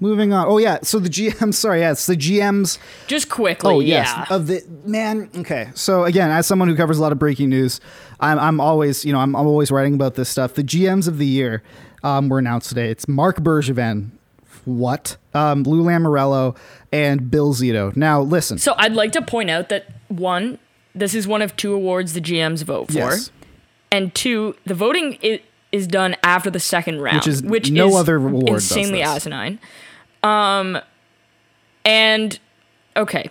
Moving on. Oh yeah, so the GM. Sorry, yes, the GMs. just quickly Oh yes, yeah of the man. Okay, so again, as someone who covers a lot of breaking news, I'm, I'm always, you know, I'm, I'm always writing about this stuff. The GMs of the year um, were announced today. It's Marc Bergevin. What? Um, Lou Lamoriello and Bill Zito. Now listen. So I'd like to point out that one, this is one of two awards the GMs vote for, yes. and two, the voting is, is done after the second round, which is which no is other award insanely asinine. Um, and okay,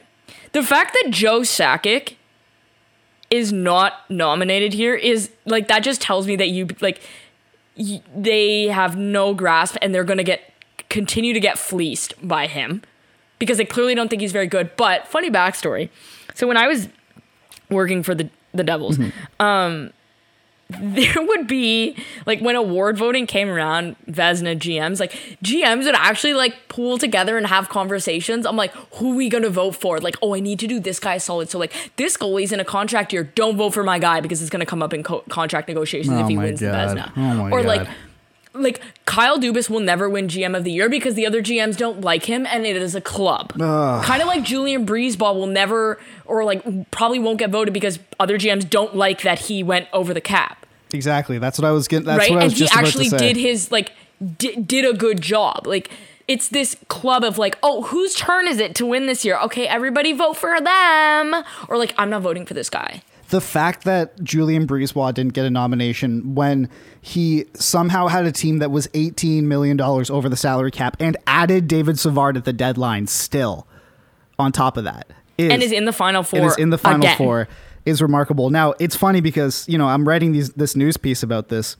the fact that Joe Sakic is not nominated here is like that just tells me that you like y- they have no grasp and they're gonna get continue to get fleeced by him because they clearly don't think he's very good. But funny backstory. So when I was working for the the Devils, um, there would be like when award voting came around, Vezina GMs, like GMs would actually like pool together and have conversations. I'm like, who are we gonna vote for? Like, oh, I need to do this guy solid. So like, this goalie's in a contract year. Don't vote for my guy because it's gonna come up in co- contract negotiations Oh if he wins God. the Vezina. Oh my or. God. Like Kyle Dubas will never win GM of the year because the other GMs don't like him, and it is a club. Kind of like Julien BriseBois will never, or like probably won't get voted because other GMs don't like that he went over the cap Exactly. That's what I was getting. That's right? what I And was he actually about to say. did his like di- did a good job. Like it's this club of like, oh, whose turn is it to win this year? Okay, everybody vote for them, or like I'm not voting for this guy. The fact that Julien BriseBois didn't get a nomination when he somehow had a team that was $18 million over the salary cap and added David Savard at the deadline still on top of that. And is in the final four. and is in the final again. four is remarkable. Now, it's funny because, you know, I'm writing these this news piece about this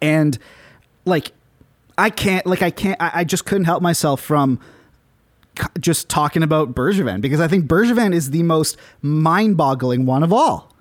and like I can't like I can't I, I just couldn't help myself from just talking about Bergevin because I think Bergevin is the most mind-boggling one of all.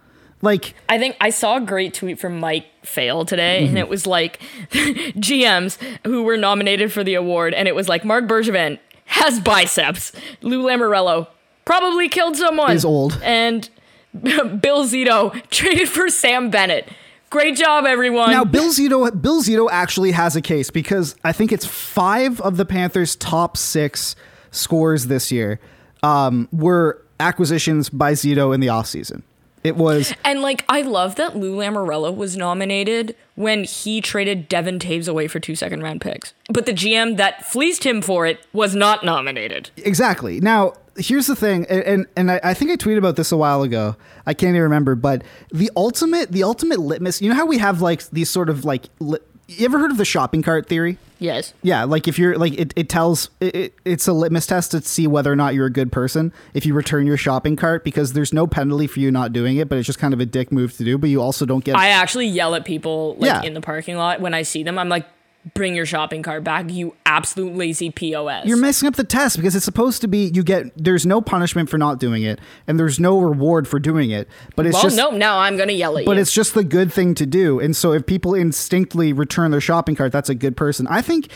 Like I think I saw a great tweet from Mike Fail today, Mm-hmm. and it was like GMs who were nominated for the award, and it was like Marc Bergevin has biceps, Lou Lamoriello probably killed someone, Is old. and Bill Zito traded for Sam Bennett. Great job, everyone. Now, Bill Zito, Bill Zito actually has a case because I think it's five of the Panthers' top six scores this year um, were acquisitions by Zito in the offseason. It was And like, I love that Lou Lamoriello was nominated when he traded Devon Toews away for two second round picks. But the GM that fleeced him for it was not nominated. exactly. Now, here's the thing, and and, and I, I think I tweeted about this a while ago. I can't even remember, but the ultimate, the ultimate litmus. You know how we have like these sort of like. Li- you ever heard of the shopping cart theory? Yes. Yeah, like if you're like it, it tells it, it, it's a litmus test to see whether or not you're a good person if you return your shopping cart because there's no penalty for you not doing it, but it's just kind of a dick move to do. But you also don't get I actually yell at people like Yeah. in the parking lot when I see them. I'm like, bring your shopping cart back, you absolute lazy POS. you're messing up the test because it's supposed to be you get there's no punishment for not doing it and there's no reward for doing it, but it's well, just no, now I'm gonna yell at but you. But it's just the good thing to do. And so if people instinctively return their shopping cart, that's a good person. I think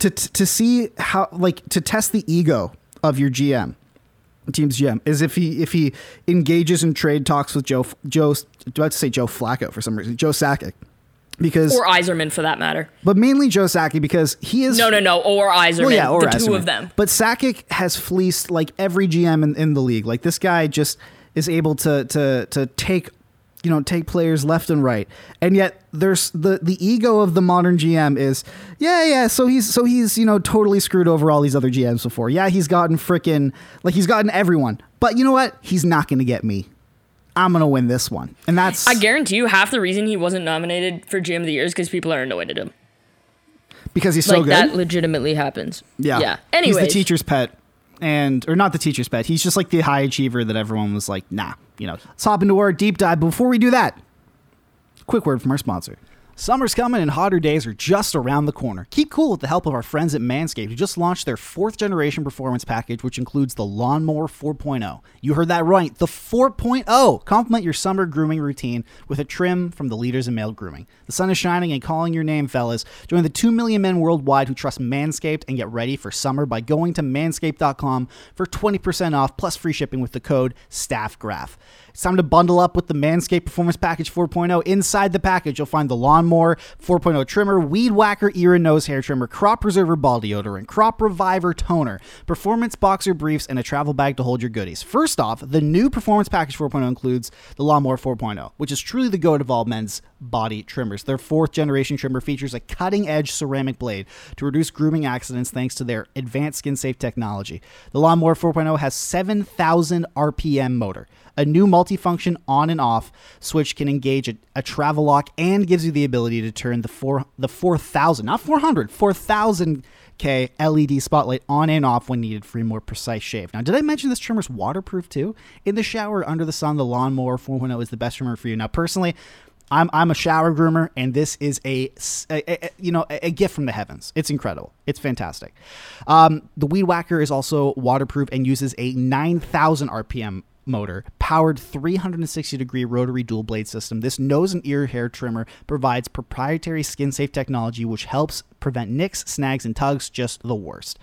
to to see how like to test the ego of your GM, team's GM, is if he if he engages in trade talks with Joe Joe do about to say Joe Flacco for some reason, Joe Sakic. Because or Yzerman for that matter. but mainly Joe Sakic because he is No, no, no, or Yzerman. well, yeah, or the two of them. But Sakic has fleeced like every GM in, in the league. Like this guy just is able to to to take you know take players left and right, and yet there's the the ego of the modern GM is yeah yeah. So he's so he's you know totally screwed over all these other GMs before. Yeah, he's gotten freaking like he's gotten everyone. But you know what? He's not going to get me. I'm going to win this one, and that's I guarantee you, half the reason he wasn't nominated for GM of the Year is because people are annoyed at him. because he's so like good. that legitimately happens. Yeah. Yeah. He's the teacher's pet. And or not the teacher's pet. He's just like the high achiever that everyone was like, nah, you know. Let's hop into our deep dive. But before we do that, quick word from our sponsor. Summer's coming and hotter days are just around the corner. Keep cool with the help of our friends at Manscaped, who just launched their fourth generation performance package, which includes the Lawnmower 4.0. You heard that right, the 4.0. Complement your summer grooming routine with a trim from the leaders in male grooming. The sun is shining and calling your name, fellas. Join the 2 million men worldwide who trust Manscaped and get ready for summer by going to manscaped.com for 20% off plus free shipping with the code STAFFGRAPH. It's time to bundle up with the Manscaped Performance Package 4.0. Inside the package, you'll find the Lawnmower 4.0 trimmer, Weed Whacker ear and nose hair trimmer, Crop Preserver ball deodorant, Crop Reviver toner, Performance Boxer briefs, and a travel bag to hold your goodies. First off, the new Performance Package 4.0 includes the Lawnmower 4.0, which is truly the goat of all men's body trimmers. Their fourth generation trimmer features a cutting edge ceramic blade to reduce grooming accidents thanks to their advanced skin safe technology. The Lawnmower 4.0 has 7,000 RPM motor. A new multifunction on and off switch can engage a, a travel lock and gives you the ability to turn the four the 4000, not 400, 4000 K LED spotlight on and off when needed for a more precise shave. Now, did I mention this trimmer's waterproof too? In the shower, under the sun, the lawnmower 4.0 is the best trimmer for you. Now, personally, I'm, I'm a shower groomer, and this is a you know a, a gift from the heavens. It's incredible. It's fantastic. Um, the Weed Whacker is also waterproof and uses a 9,000 RPM motor, powered 360 degree rotary dual blade system. This nose and ear hair trimmer provides proprietary skin safe technology which helps prevent nicks, snags, and tugs, just the worst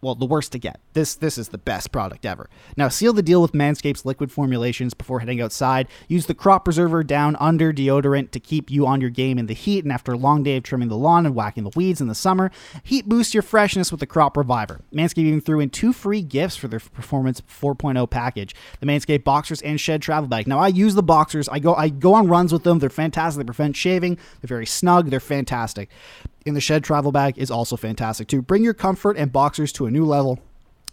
well, the worst to get. This this is the best product ever. Now seal the deal with Manscaped's liquid formulations before heading outside. Use the crop preserver down under deodorant to keep you on your game in the heat and after a long day of trimming the lawn and whacking the weeds in the summer, heat boosts your freshness with the crop reviver. Manscaped even threw in two free gifts for their Performance 4.0 package: the Manscaped boxers and Shed travel bag. Now I use the boxers. I go I go on runs with them. They're fantastic. They prevent shaving. They're very snug. They're fantastic in the Shed travel bag is also fantastic too. Bring your comfort and boxers to a new level.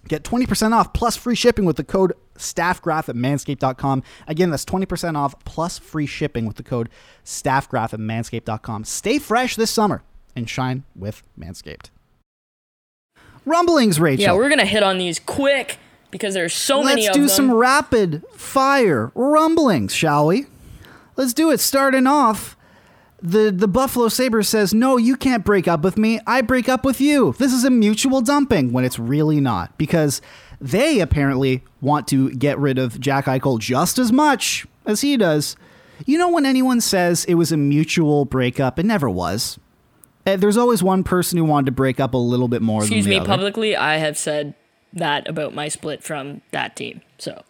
Get 20% off plus free shipping with the code staffgraph at manscaped.com. Again, that's 20% off plus free shipping with the code staffgraph at manscaped.com. Stay fresh this summer and shine with Manscaped. Rumblings, Rachel. Yeah, we're gonna hit on these quick because there's so many. Let's many of do some rapid fire rumblings, shall we? Let's do it. Starting off, the the Buffalo Saber says, "No, you can't break up with me. I break up with you. This is a mutual dumping." When it's really not, because they apparently want to get rid of Jack Eichel just as much as he does. You know, when anyone says it was a mutual breakup, it never was. Uh, There's always one person who wanted to break up a little bit more Excuse than the me, other. publicly, I have said that about my split from that team. So,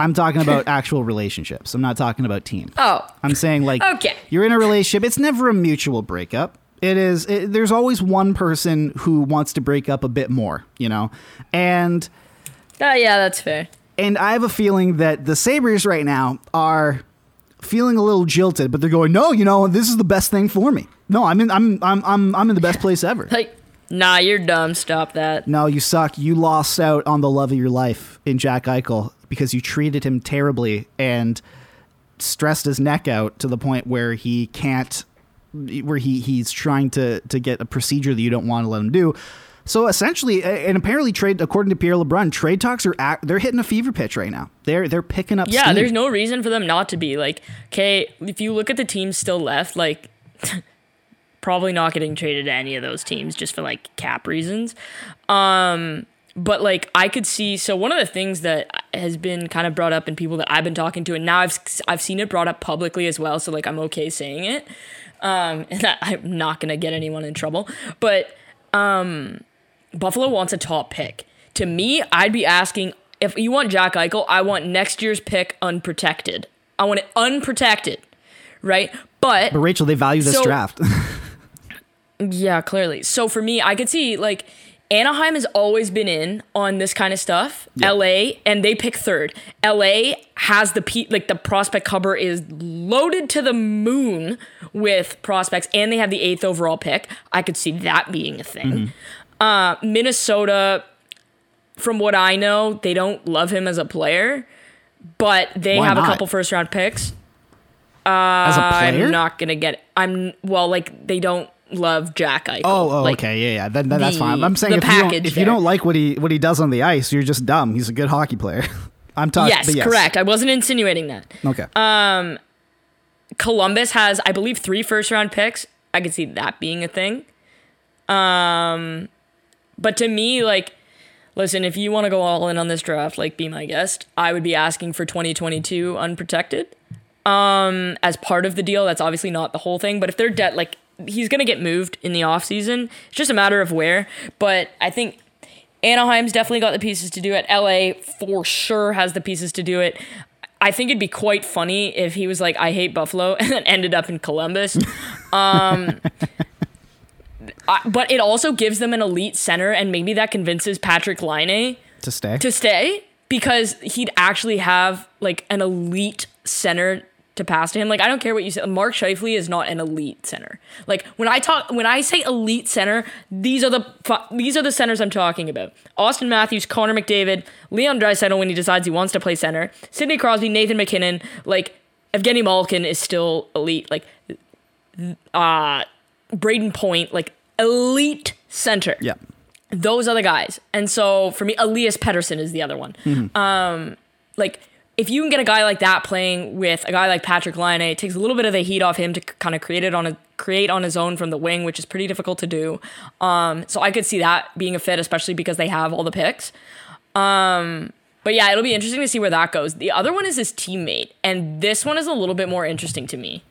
I'm talking about actual relationships. I'm not talking about team. oh, I'm saying like Okay. you're in a relationship. It's never a mutual breakup. It is. It, there's always one person who wants to break up a bit more, you know, and uh, yeah, that's fair. and I have a feeling that the Sabres right now are feeling a little jilted, but they're going, no, you know, this is the best thing for me. No, I'm in. I'm I'm I'm I'm in the best place ever. Like, nah, you're dumb. Stop that. No, you suck. You lost out on the love of your life in Jack Eichel because you treated him terribly and stressed his neck out to the point where he can't where he he's trying to to get a procedure that you don't want to let him do. So essentially, and apparently, trade according to Pierre LeBrun, trade talks are act, they're hitting a fever pitch right now. They're they're picking up. Yeah, steam. there's no reason for them not to be. Like, okay, if you look at the teams still left, like, probably not getting traded to any of those teams just for like cap reasons. Um, but like I could see. So one of the things that has been kind of brought up in people that I've been talking to, and now I've I've seen it brought up publicly as well. So like I'm okay saying it, um, and I, I'm not gonna get anyone in trouble. But um, Buffalo wants a top pick. To me, I'd be asking if you want Jack Eichel, I want next year's pick unprotected. I want it unprotected, right? But But Rachel, they value this So- draft. yeah, clearly. So for me, I could see like Anaheim has always been in on this kind of stuff. LA and they pick third. LA has the pe- like the prospect cover is loaded to the moon with prospects and they have the 8th overall pick. I could see that being a thing. Uh Minnesota from what I know, they don't love him as a player, but they Why have not? a couple first round picks. As a player? I'm not gonna get. I'm well, like they don't love Jack Eichel. Oh, oh Like, okay, yeah, yeah. Then, then that's fine. I'm saying the if, you don't, if you don't like what he what he does on the ice, you're just dumb. He's a good hockey player. I'm talking. Yes, correct. I wasn't insinuating that. Okay. Um, Columbus has, I believe, three first round picks. I could see that being a thing. Um, but to me, like, listen, if you want to go all in on this draft, like, be my guest. I would be asking for 2022 unprotected. Um, as part of the deal, that's obviously not the whole thing. But if they're debt, like, he's gonna get moved in the offseason. It's just a matter of where. But I think Anaheim's definitely got the pieces to do it. LA for sure has the pieces to do it. I think it'd be quite funny if he was like, "I hate Buffalo," and then ended up in Columbus. Um, I- but it also gives them an elite center, and maybe that convinces Patrik Laine to stay. to stay because he'd actually have like an elite center to pass to him. Like I don't care what you say, Mark Scheifele is not an elite center. Like when I talk, when I say elite center, these are the these are the centers I'm talking about. Auston Matthews, Connor McDavid, Leon Draisaitl when he decides he wants to play center, Sidney Crosby, Nathan MacKinnon, like Evgeny Malkin is still elite. Like uh Brayden Point, like elite center yeah. those are the guys. And so for me, Elias Pettersson is the other one. Um, like if you can get a guy like that playing with a guy like Patrik Laine, it takes a little bit of the heat off him to kind of create it on a create on his own from the wing, which is pretty difficult to do. Um, so I could see that being a fit, especially because they have all the picks. Um, But yeah, it'll be interesting to see where that goes. The other one is his teammate, and this one is a little bit more interesting to me.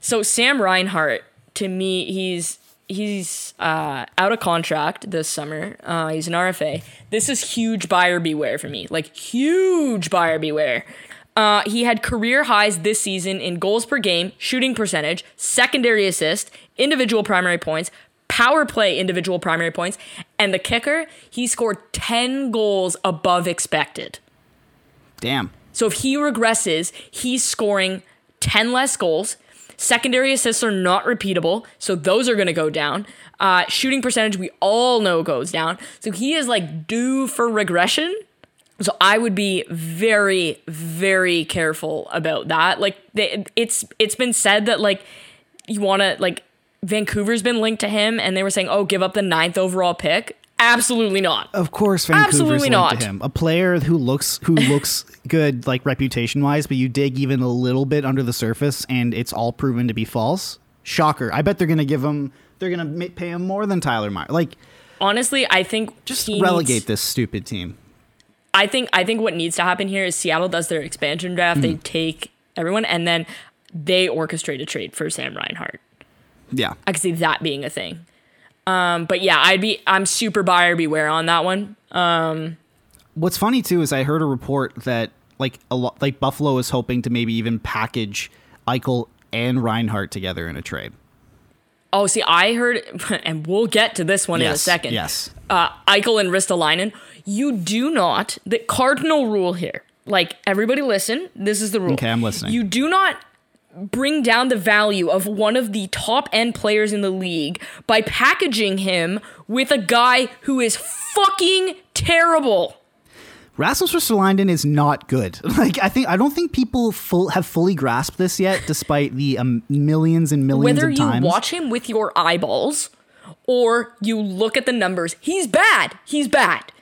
So Sam Reinhart, to me, he's he's uh, out of contract this summer. Uh, he's an RFA. This is huge buyer beware for me. Like huge buyer beware. Uh, he had career highs this season in goals per game, shooting percentage, secondary assist, individual primary points, power play individual primary points, and the kicker, he scored 10 goals above expected. Damn. So if he regresses, he's scoring 10 less goals. Secondary assists are not repeatable, so those are going to go down. Uh, shooting percentage, we all know goes down. So he is like due for regression. So I would be very, very careful about that. Like they, it's it's been said that like you want to like Vancouver's been linked to him, and they were saying, oh, give up the ninth overall pick. Absolutely not. Of course, Vancouver's Absolutely linked not. to him. A player who looks who looks good, like reputation wise, but you dig even a little bit under the surface, and it's all proven to be false. Shocker! I bet they're gonna give him. They're gonna pay him more than Tyler Meyer. Like, Honestly, I think just relegate needs- this stupid team. I think I think what needs to happen here is Seattle does their expansion draft. They mm. take everyone, and then they orchestrate a trade for Sam Reinhart. Yeah, I could see that being a thing. Um, but yeah, I'd be I'm super buyer beware on that one. Um, What's funny too is I heard a report that like a lot like Buffalo is hoping to maybe even package Eichel and Reinhart together in a trade. oh, see, I heard, and we'll get to this one in a second. yes. uh, Eichel and Ristolainen. You do not the cardinal rule here. Like everybody, listen. This is the rule. Okay, I'm listening. You do not bring down the value of one of the top end players in the league by packaging him with a guy who is fucking terrible. Rasmus Ristolainen is not good. Like I think I don't think people full, have fully grasped this yet, despite the um, millions and millions Whether of you times. watch him with your eyeballs or you look at the numbers, he's bad. He's bad.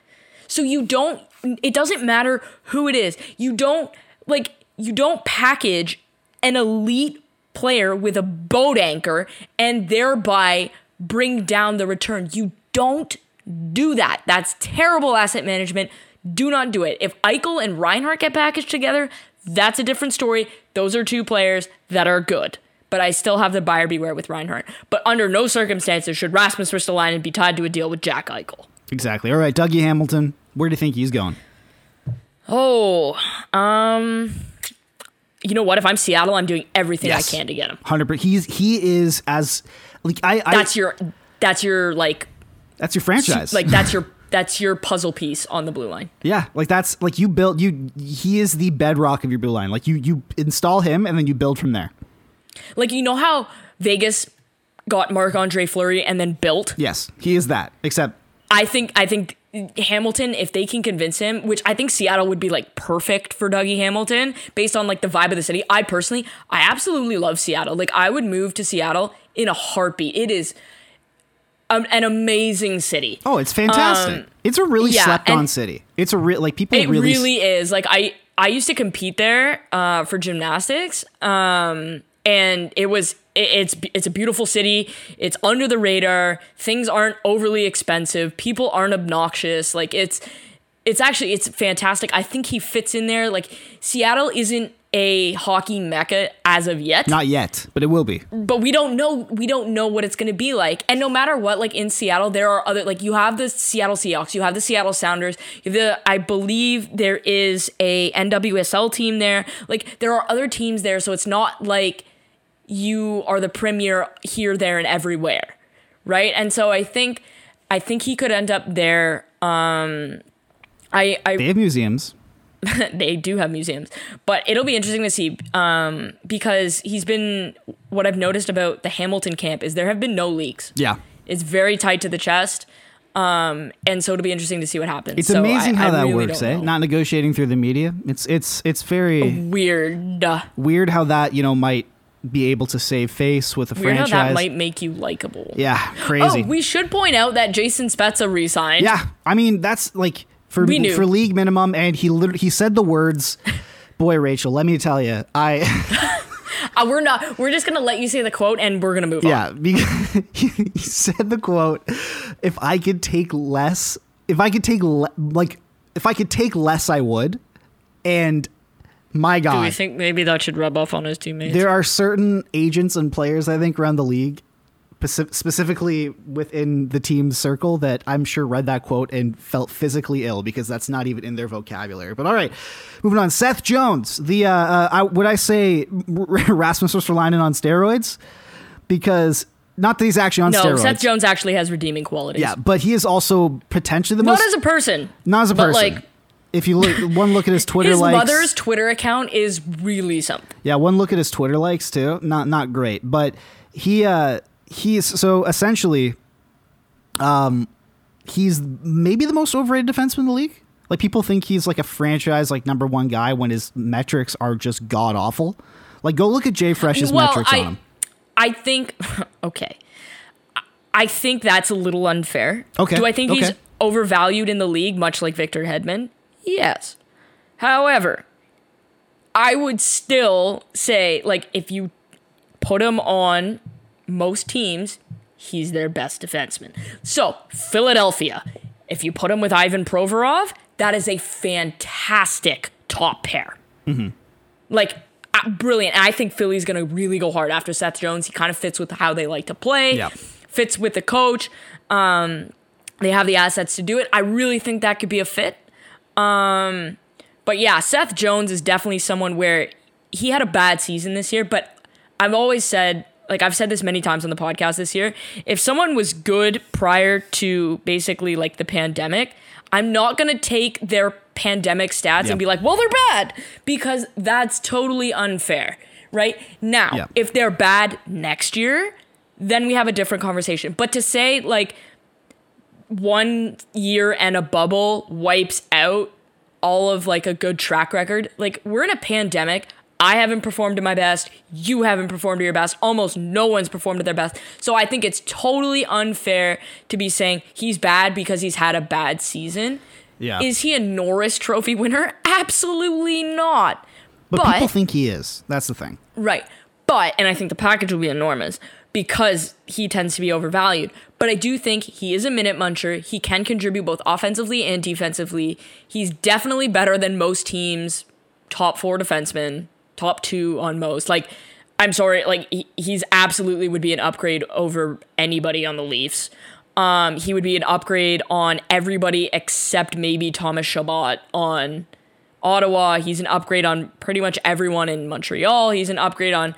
So you don't it doesn't matter who it is. You don't like you don't package an elite player with a boat anchor and thereby bring down the return. You don't do that. That's terrible asset management. Do not do it. If Eichel and Reinhart get packaged together, that's a different story. Those are two players that are good. But I still have the buyer beware with Reinhart. But under no circumstances should Rasmus Ristolainen be tied to a deal with Jack Eichel. exactly. All right, Dougie Hamilton. Where do you think he's going? Oh, um, you know what? If I'm Seattle, I'm doing everything Yes. I can to get him. Hundred. percent. He's he is as like I. I That's your, that's your like, that's your franchise. like that's your, that's your puzzle piece on the blue line. yeah, like that's like you build you. He is the bedrock of your blue line. Like you you install him and then you build from there. Like you know how Vegas got Marc Andre Fleury and then built. Yes, he is that. Except I think I think Hamilton, if they can convince him, which I think Seattle would be like perfect for Dougie Hamilton based on like the vibe of the city. I personally, I absolutely love Seattle. Like I would move to Seattle in a heartbeat. It is um, an amazing city. oh, it's fantastic. Um, it's a really yeah, slept on city. It's a real like people It really. really, is. Like I I used to compete there uh, for gymnastics. Um, and it was it's it's a beautiful city. It's under the radar. Things aren't overly expensive. People aren't obnoxious. Like it's it's actually it's fantastic. I think he fits in there. Like Seattle isn't a hockey mecca as of yet not yet, but it will be. but we don't know we don't know what it's going to be like and no matter what like in seattle there are other like you have the seattle seahawks you have the seattle sounders you have the i believe there is a nwsl team there like there are other teams there so it's not like you are the premier here there and everywhere right and so i think i think he could end up there um i i They have museums. they do have museums but it'll be interesting to see um, because he's been what i've noticed about the hamilton camp is there have been no leaks Yeah. it's very tight to the chest um, and so it'll be interesting to see what happens It's So amazing I- how I that really works, eh? know. Not negotiating through the media. It's it's it's very weird weird how that you know might be able to save face with a weird how franchise. that might make you likable yeah, crazy. oh we should point out that jason spezza resigned yeah, I mean that's like for for league minimum, and he literally he said the words. Boy, Rachel, let me tell you, I Uh, we're not we're just gonna let you say the quote and we're gonna move on yeah, he said the quote. If I could take less, if I could take le- like if I could take less, I would. And my God, Do we think maybe that should rub off on his teammates? there are certain agents and players I think around the league, specifically within the team's circle, that I'm sure read that quote and felt physically ill because that's not even in their vocabulary. But all right, moving on. Seth Jones, the uh, uh, I, would I say Rasmus Ristolainen on steroids? Because not that he's actually on steroids. no, steroids. Seth Jones actually has redeeming qualities. Yeah, but he is also potentially the Not most Not as a person. not as a but, person. like, if you look one look at his Twitter his likes, mother's Twitter account is really something. Yeah, one look at his Twitter likes too. Not not great, but he uh he's so essentially um he's maybe the most overrated defenseman in the league. Like people think he's like a franchise like number 1 guy when his metrics are just god awful. Like go look at JFresh's well, metrics I, on him. I think okay. I- I think that's a little unfair. Okay, Do I think he's overvalued in the league, much like Victor Hedman? Yes. However, I would still say, like, if you put him on most teams, he's their best defenseman. So, Philadelphia, if you put him with Ivan Provorov, that is a fantastic top pair. Like, uh, brilliant. And I think Philly's going to really go hard after Seth Jones. He kind of fits with how they like to play, Yeah. fits with the coach. Um, they have the assets to do it. I really think that could be a fit. Um, but yeah, Seth Jones is definitely someone where he had a bad season this year, but I've always said, like I've said this many times on the podcast this year, if someone was good prior to basically like the pandemic, I'm not going to take their pandemic stats Yeah. and be like, well, they're bad because that's totally unfair, right? Now, Yeah. if they're bad next year, then we have a different conversation. But to say like one year and a bubble wipes out all of like a good track record. Like we're in a pandemic. I haven't performed to my best. You haven't performed to your best. Almost no one's performed to their best. So I think it's totally unfair to be saying he's bad because he's had a bad season. Yeah. Is he a Norris trophy winner? Absolutely not. But, people think he is. That's the thing. Right. But, and I think the package will be enormous because he tends to be overvalued. But I do think he is a minute muncher. He can contribute both offensively and defensively. He's definitely better than most teams' top four defensemen, top two on most. Like, I'm sorry, like, he, he's absolutely would be an upgrade over anybody on the Leafs. Um, he would be an upgrade on everybody except maybe Thomas Chabot on Ottawa. He's an upgrade on pretty much everyone in Montreal. He's an upgrade on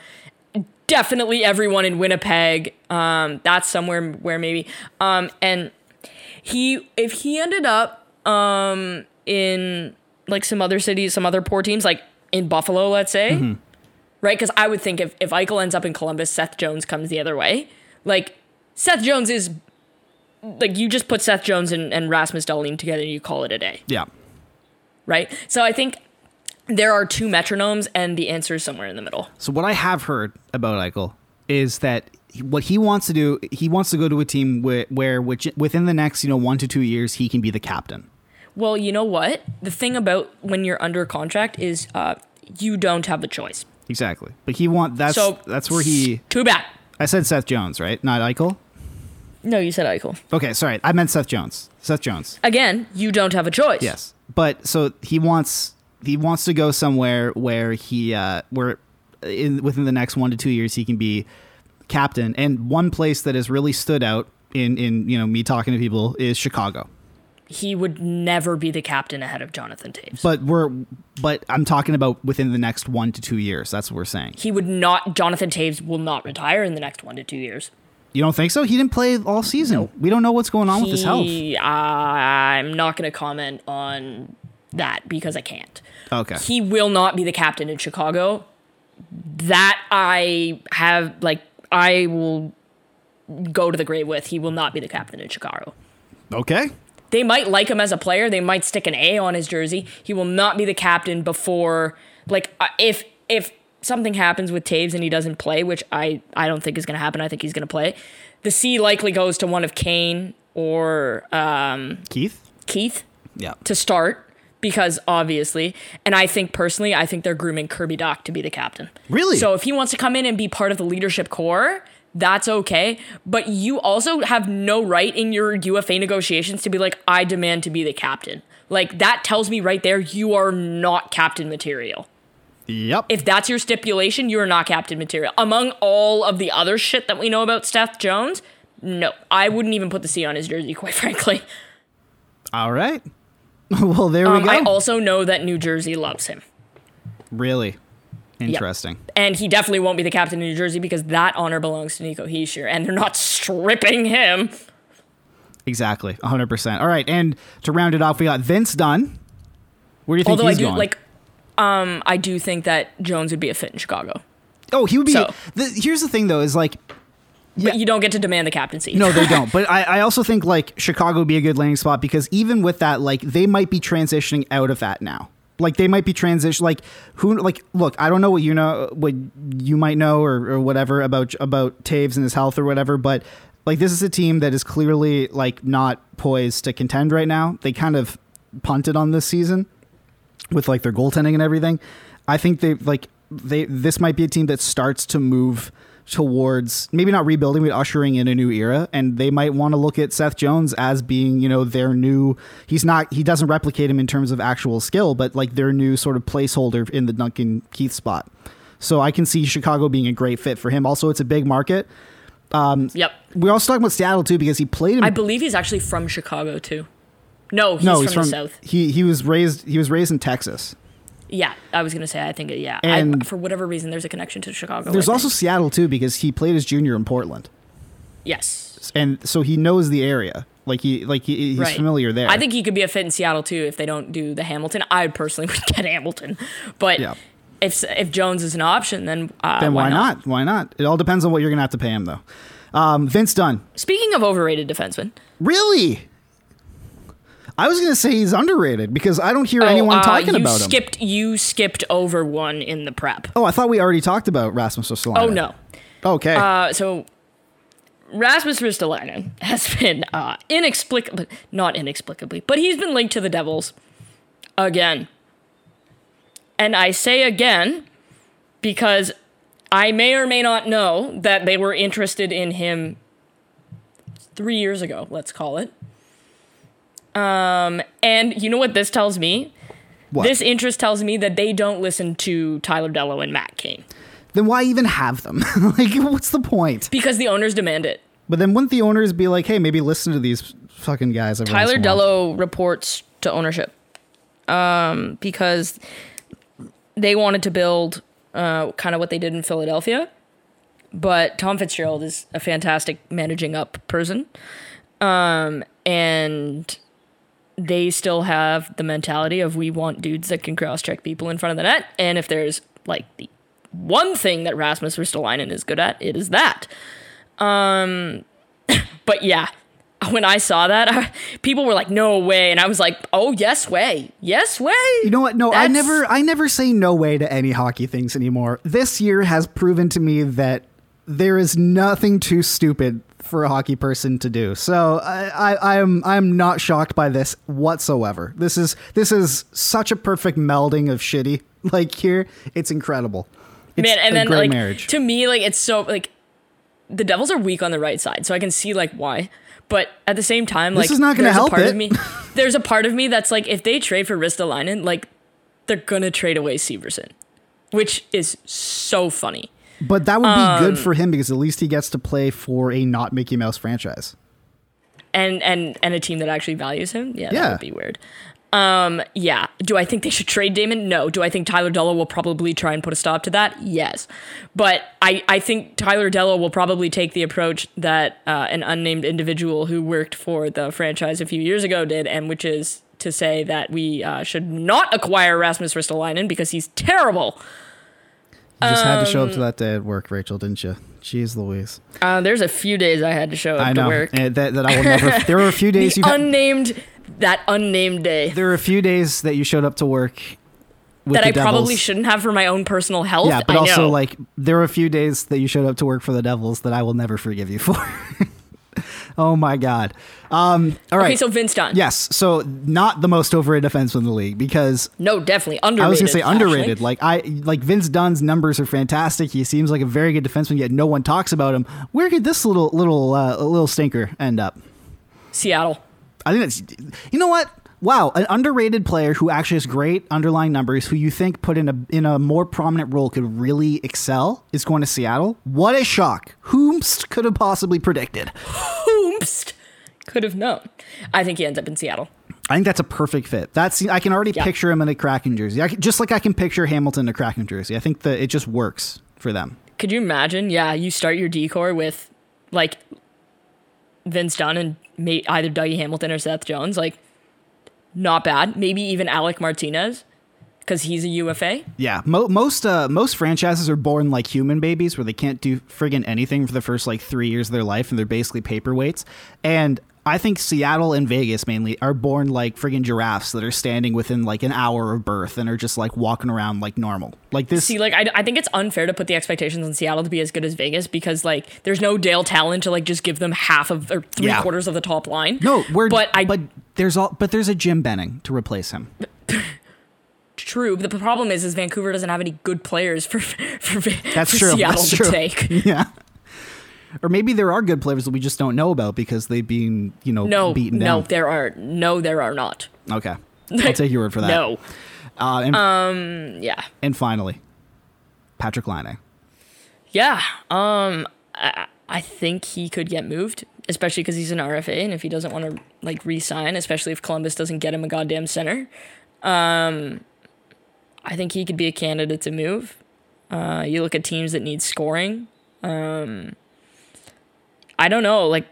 definitely everyone in Winnipeg. Um, that's somewhere where maybe. Um, and he, if he ended up um, in like some other cities, some other poor teams, like in Buffalo, let's say, right? Because I would think if if Eichel ends up in Columbus, Seth Jones comes the other way. Like Seth Jones is. Like you just put Seth Jones and, and Rasmus Dahlin together and you call it a day Yeah. right? So I think there are two metronomes, and the answer is somewhere in the middle. So what I have heard about Eichel is that what he wants to do, he wants to go to a team where, where which, within the next, you know, one to two years, he can be the captain. Well, you know what? The thing about when you're under contract is uh, you don't have the choice. Exactly. But he want that's So that's where he. Too bad. I said Seth Jones, right? Not Eichel. No, you said Eichel. Okay, sorry, I meant Seth Jones. Seth Jones. Again, you don't have a choice. Yes, but so he wants he wants to go somewhere where he uh, where in within the next one to two years he can be captain. And one place that has really stood out in in you know me talking to people is Chicago. He would never be the captain ahead of Jonathan Toews. But we're but I'm talking about within the next one to two years. That's what we're saying. he would not. Jonathan Toews will not retire in the next one to two years. You don't think so? He didn't play all season. We don't know what's going on with his health. He, I'm not going to comment on that because I can't. Okay. He will not be the captain in Chicago. That I have like I will go to the grave with. He will not be the captain in Chicago. Okay. They might like him as a player. They might stick an A on his jersey. He will not be the captain before like uh, if if something happens with Toews and he doesn't play, which I I don't think is going to happen. I think he's going to play. The C likely goes to one of Kane or um, Keith. Keith Yeah. to start because obviously, and I think personally, I think they're grooming Kirby Dach to be the captain. Really? So if he wants to come in and be part of the leadership core, that's okay. But you also have no right in your UFA negotiations to be like, I demand to be the captain. Like that tells me right there, you are not captain material. Yep. If that's your stipulation, you are not captain material. Among all of the other shit that we know about Seth Jones, no, I wouldn't even put the C on his jersey, quite frankly. All right. well, there we Um, go. I also know that New Jersey loves him. really interesting. And he definitely won't be the captain of New Jersey because that honor belongs to Nico Hischier, and they're not stripping him. Exactly. 100%. All right. And to round it off, we got Vince Dunn. Where do you think Although I he's do going? like, um, I do think that Jones would be a fit in Chicago. oh, he would be. so- the, here's the thing, though, is like, But you don't get to demand the captaincy. No, they don't. But I, I also think like Chicago would be a good landing spot because even with that, like they might be transitioning out of that now. Like they might be transition. Like who? Like look, I don't know what you know, what you might know or, or whatever about about Toews and his health or whatever. But like this is a team that is clearly like not poised to contend right now. They kind of punted on this season with like their goaltending and everything. I think they like they this might be a team that starts to move towards maybe not rebuilding but ushering in a new era and they might want to look at Seth Jones as being, you know, their new he's not he doesn't replicate him in terms of actual skill, but like their new sort of placeholder in the Duncan Keith spot. So I can see Chicago being a great fit for him. Also, it's a big market. Um, yep. We're also talking about Seattle too because he played in I believe he's actually from Chicago too. No, he's, no, from, he's from the South. he he was raised he was raised in Texas. Yeah, I was gonna say. I think yeah. And- I, for whatever reason, there's a connection to Chicago. There's also. Seattle too because he played his junior in Portland. yes. and so he knows the area. Like he like he, he's Right. familiar there. I think he could be a fit in Seattle too if they don't do the Hamilton. I personally would get Hamilton, but Yeah. if if Jones is an option, then uh, then why, not? Why not? It all depends on what you're gonna have to pay him though. Um, Vince Dunn, Speaking of overrated defensemen, really? I was gonna say he's underrated because I don't hear anyone Oh, uh, talking about him. skipped you skipped over one in the prep. Oh, I thought we already talked about Rasmus Ristolainen. Oh no. Okay. Uh, so Rasmus Ristolainen has been uh, inexplicably, not inexplicably, but he's been linked to the Devils again. And I say again because I may or may not know that they were interested in him three years ago, let's call it. Um, and you know what this tells me? what? This interest tells me that they don't listen to Tyler Dellow and Matt Cane then why even have them? like, what's the point? because the owners demand it. But then wouldn't the owners be like, hey, maybe listen to these fucking guys? Tyler in a while? Dellow reports to ownership um, because they wanted to build uh, kind of what they did in Philadelphia. But Tom Fitzgerald is a fantastic managing up person. Um, and they still have the mentality of we want dudes that can cross check people in front of the net. And if there's like the one thing that Rasmus Ristolainen is good at, it is that. Um, but yeah, when I saw that, I, people were like, "No way," and I was like, "Oh yes way, yes way." You know what? No, I never I never say no way to any hockey things anymore. This year has proven to me that there is nothing too stupid for a hockey person to do. So I, I I'm I'm not shocked by this whatsoever. This is this is such a perfect melding of shitty. Like here, it's incredible. It's man and a then great like marriage. to me like it's so like the devils are weak on the right side so i can see like why but at the same time like this is not there's a help part it. of me there's a part of me that's like if they trade for Ristolainen, like they're gonna trade away Severson which is so funny but that would be um, good for him because at least he gets to play for a not Mickey Mouse franchise. and and and a team that actually values him? Yeah, Yeah. that would be weird. Um yeah. Do i think they should trade damon? No. Do i think tyler dellow will probably try and put a stop to that? Yes. But i i think tyler dellow will probably take the approach that uh, an unnamed individual who worked for the franchise a few years ago did and which is to say that we uh, should not acquire rasmus ristolainen because he's terrible You just had to show up Um, to that day at work, Rachel, didn't you? Jeez Louise. uh, there's a few days i had to show up I know. to work And that, that I will never. There were a few days you had, unnamed that unnamed day there were a few days that you showed up to work with that I probably shouldn't have for my own personal health. Yeah, but I also know. like there were a few days that you showed up to work for the Devils that I will never forgive you for. Oh my god. Um, all right. Okay, so Vince Dunn. yes. So not the most overrated defenseman in the league because No, definitely underrated. I was gonna say actually. underrated. Like I like Vince Dunn's numbers are fantastic. He seems like a very good defenseman, yet no one talks about him. Where could this little little uh, little stinker end up? Seattle. I think it's you know what? Wow, an underrated player who actually has great underlying numbers, who you think put in a in a more prominent role could really excel, is going to Seattle. What a shock! Whomst could have possibly predicted? Oomst. Could have known. I think he ends up in Seattle. I think that's a perfect fit. That's I can already Yeah. picture him in a Kraken jersey, I just like I can picture Hamilton in a Kraken jersey. I think that it just works for them. Could you imagine? Yeah, you start your decor with like Vince Dunn and may, either Dougie Hamilton or Seth Jones. Like, not bad. Maybe even Alec Martinez because he's a UFA. Yeah, mo- most uh, most franchises are born like human babies, where they can't do friggin' anything for the first like three years of their life, and they're basically paperweights. And I think Seattle and Vegas mainly are born like friggin' giraffes that are standing within like an hour of birth and are just like walking around like normal. Like this. See, like, I, I think it's unfair to put the expectations on Seattle to be as good as Vegas because, like, there's no Dale Tallon to, like, just give them half of or three Yeah. quarters of the top line. no, we're but I but there's all but there's a Jim Benning to replace him. true. But the problem is, is Vancouver doesn't have any good players for for, That's for true. Seattle That's to true. take. yeah. Or maybe there are good players that we just don't know about because they've been, you know, No, beaten no, there are no, there are not. Okay. I'll take your word for that. No, Uh, and, yeah. and finally, Patrik Laine. Yeah, um, I, I think he could get moved, especially because he's an RFA, and if he doesn't want to like re-sign, especially if Columbus doesn't get him a goddamn center, um, I think he could be a candidate to move. Uh, you look at teams that need scoring. Um, I don't know, like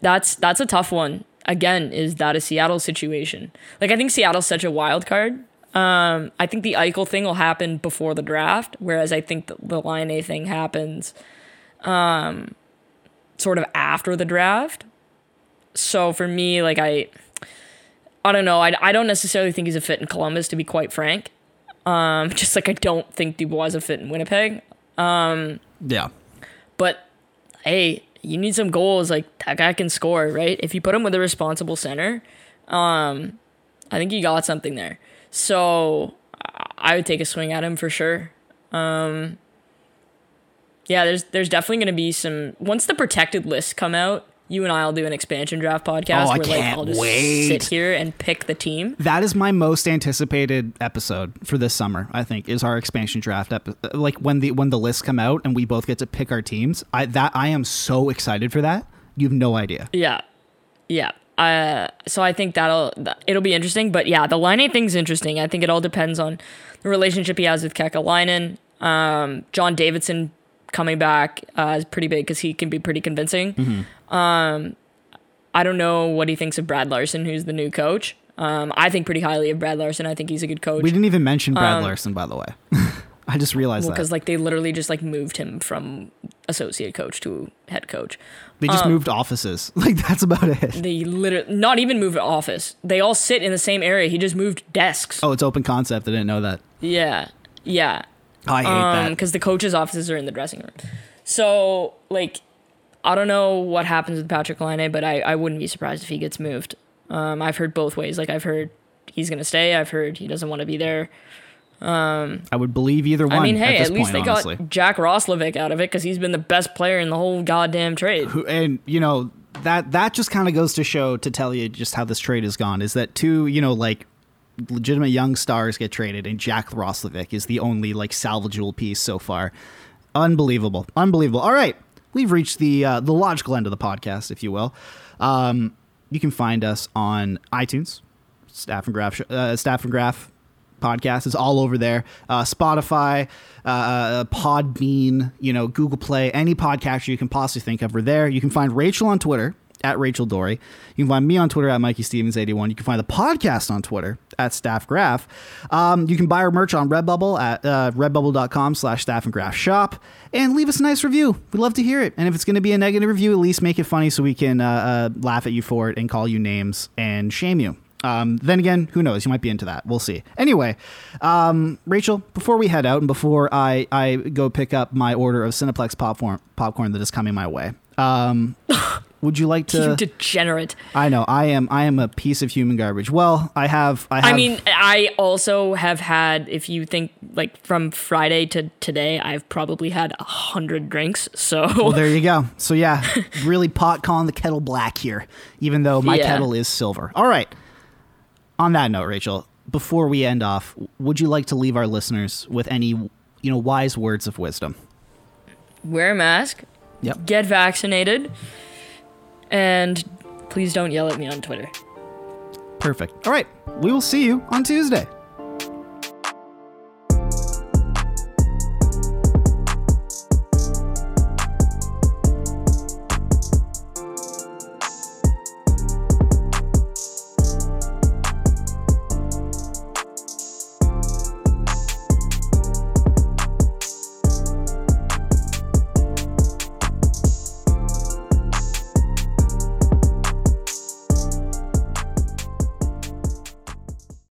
that's that's a tough one. Again, is that a Seattle situation? Like I think Seattle's such a wild card. Um, I think the Eichel thing will happen before the draft, whereas I think the, the Laine thing happens um, sort of after the draft. So for me, like I, I don't know. I, I don't necessarily think he's a fit in Columbus, to be quite frank. Um, just like I don't think Dubois is a fit in Winnipeg. Yeah. But hey, you need some goals. Like that guy can score, right? If you put him with a responsible center, um, I think you got something there. So I- I would take a swing at him for sure. Um, yeah, there's there's definitely going to be some once the protected lists come out. You and I'll do an expansion draft podcast Oh, I where like I'll just wait. sit here and pick the team. That is my most anticipated episode for this summer. I think is our expansion draft episode. Like when the when the lists come out and we both get to pick our teams. I that I am so excited for that. You have no idea. Yeah, yeah. Uh, so I think that'll it'll be interesting. But yeah, the Laine thing's interesting. I think it all depends on the relationship he has with Kekalainen. Um, John Davidson coming back uh, is pretty big because he can be pretty convincing. Um, I don't know what he thinks of Brad Larsen, who's the new coach. Um, I think pretty highly of Brad Larsen. I think he's a good coach. We didn't even mention Brad Larsen, by the way. I just realized because that like they literally just like moved him from associate coach to head coach. they just moved offices. Like that's about it. They literally not even moved office. They all sit in the same area. He just moved desks. Oh, it's open concept. I didn't know that. Yeah, yeah. I hate that. because the coaches' offices are in the dressing room. So, like, I don't know what happens with Patrik Laine, but I, I wouldn't be surprised if he gets moved. Um, I've heard both ways. Like, I've heard he's gonna stay. I've heard he doesn't want to be there. I would believe either one. I mean, hey, at, at, least point, they honestly. got Jack Roslovic out of it because he's been the best player in the whole goddamn trade. Who- and you know that that just kind of goes to show to tell you just how this trade has gone is that two you know like legitimate young stars get traded and Jack Roslovic is the only like salvageable piece so far unbelievable unbelievable all right we've reached the uh, the logical end of the podcast if you will um, you can find us on iTunes Staff and Graph uh, Staff and Graph podcast is all over there. Uh, Spotify, uh, Podbean, you know, Google Play, any podcaster you can possibly think of are there. You can find Rachel on Twitter at Rachel Doerrie. You can find me on Twitter at Mikey Stevens 81. You can find the podcast on Twitter at Staff Graph. Um, you can buy our merch on Redbubble at uh, redbubble.com slash staff and graph shop and leave us a nice review. We'd love to hear it. And if it's going to be a negative review, at least make it funny so we can uh, uh, laugh at you for it and call you names and shame you. Um, then again, who knows? You might be into that. We'll see. Anyway, um, Rachel, before we head out and before I, I go pick up my order of Cineplex popcorn, popcorn that is coming my way, um, Would you like You to? degenerate. I know I am. I am a piece of human garbage. Well, I have. I have. I mean, I also have had, if you think like from Friday to today, I've probably had a hundred drinks. So Well, there you go. So yeah, really pot calling the kettle black here, even though my Yeah. kettle is silver. All right. On that note, Rachel, before we end off, would you like to leave our listeners with any, you know, wise words of wisdom? wear a mask, Yep. get vaccinated, and please don't yell at me on Twitter. Perfect. All right. We will see you on Tuesday.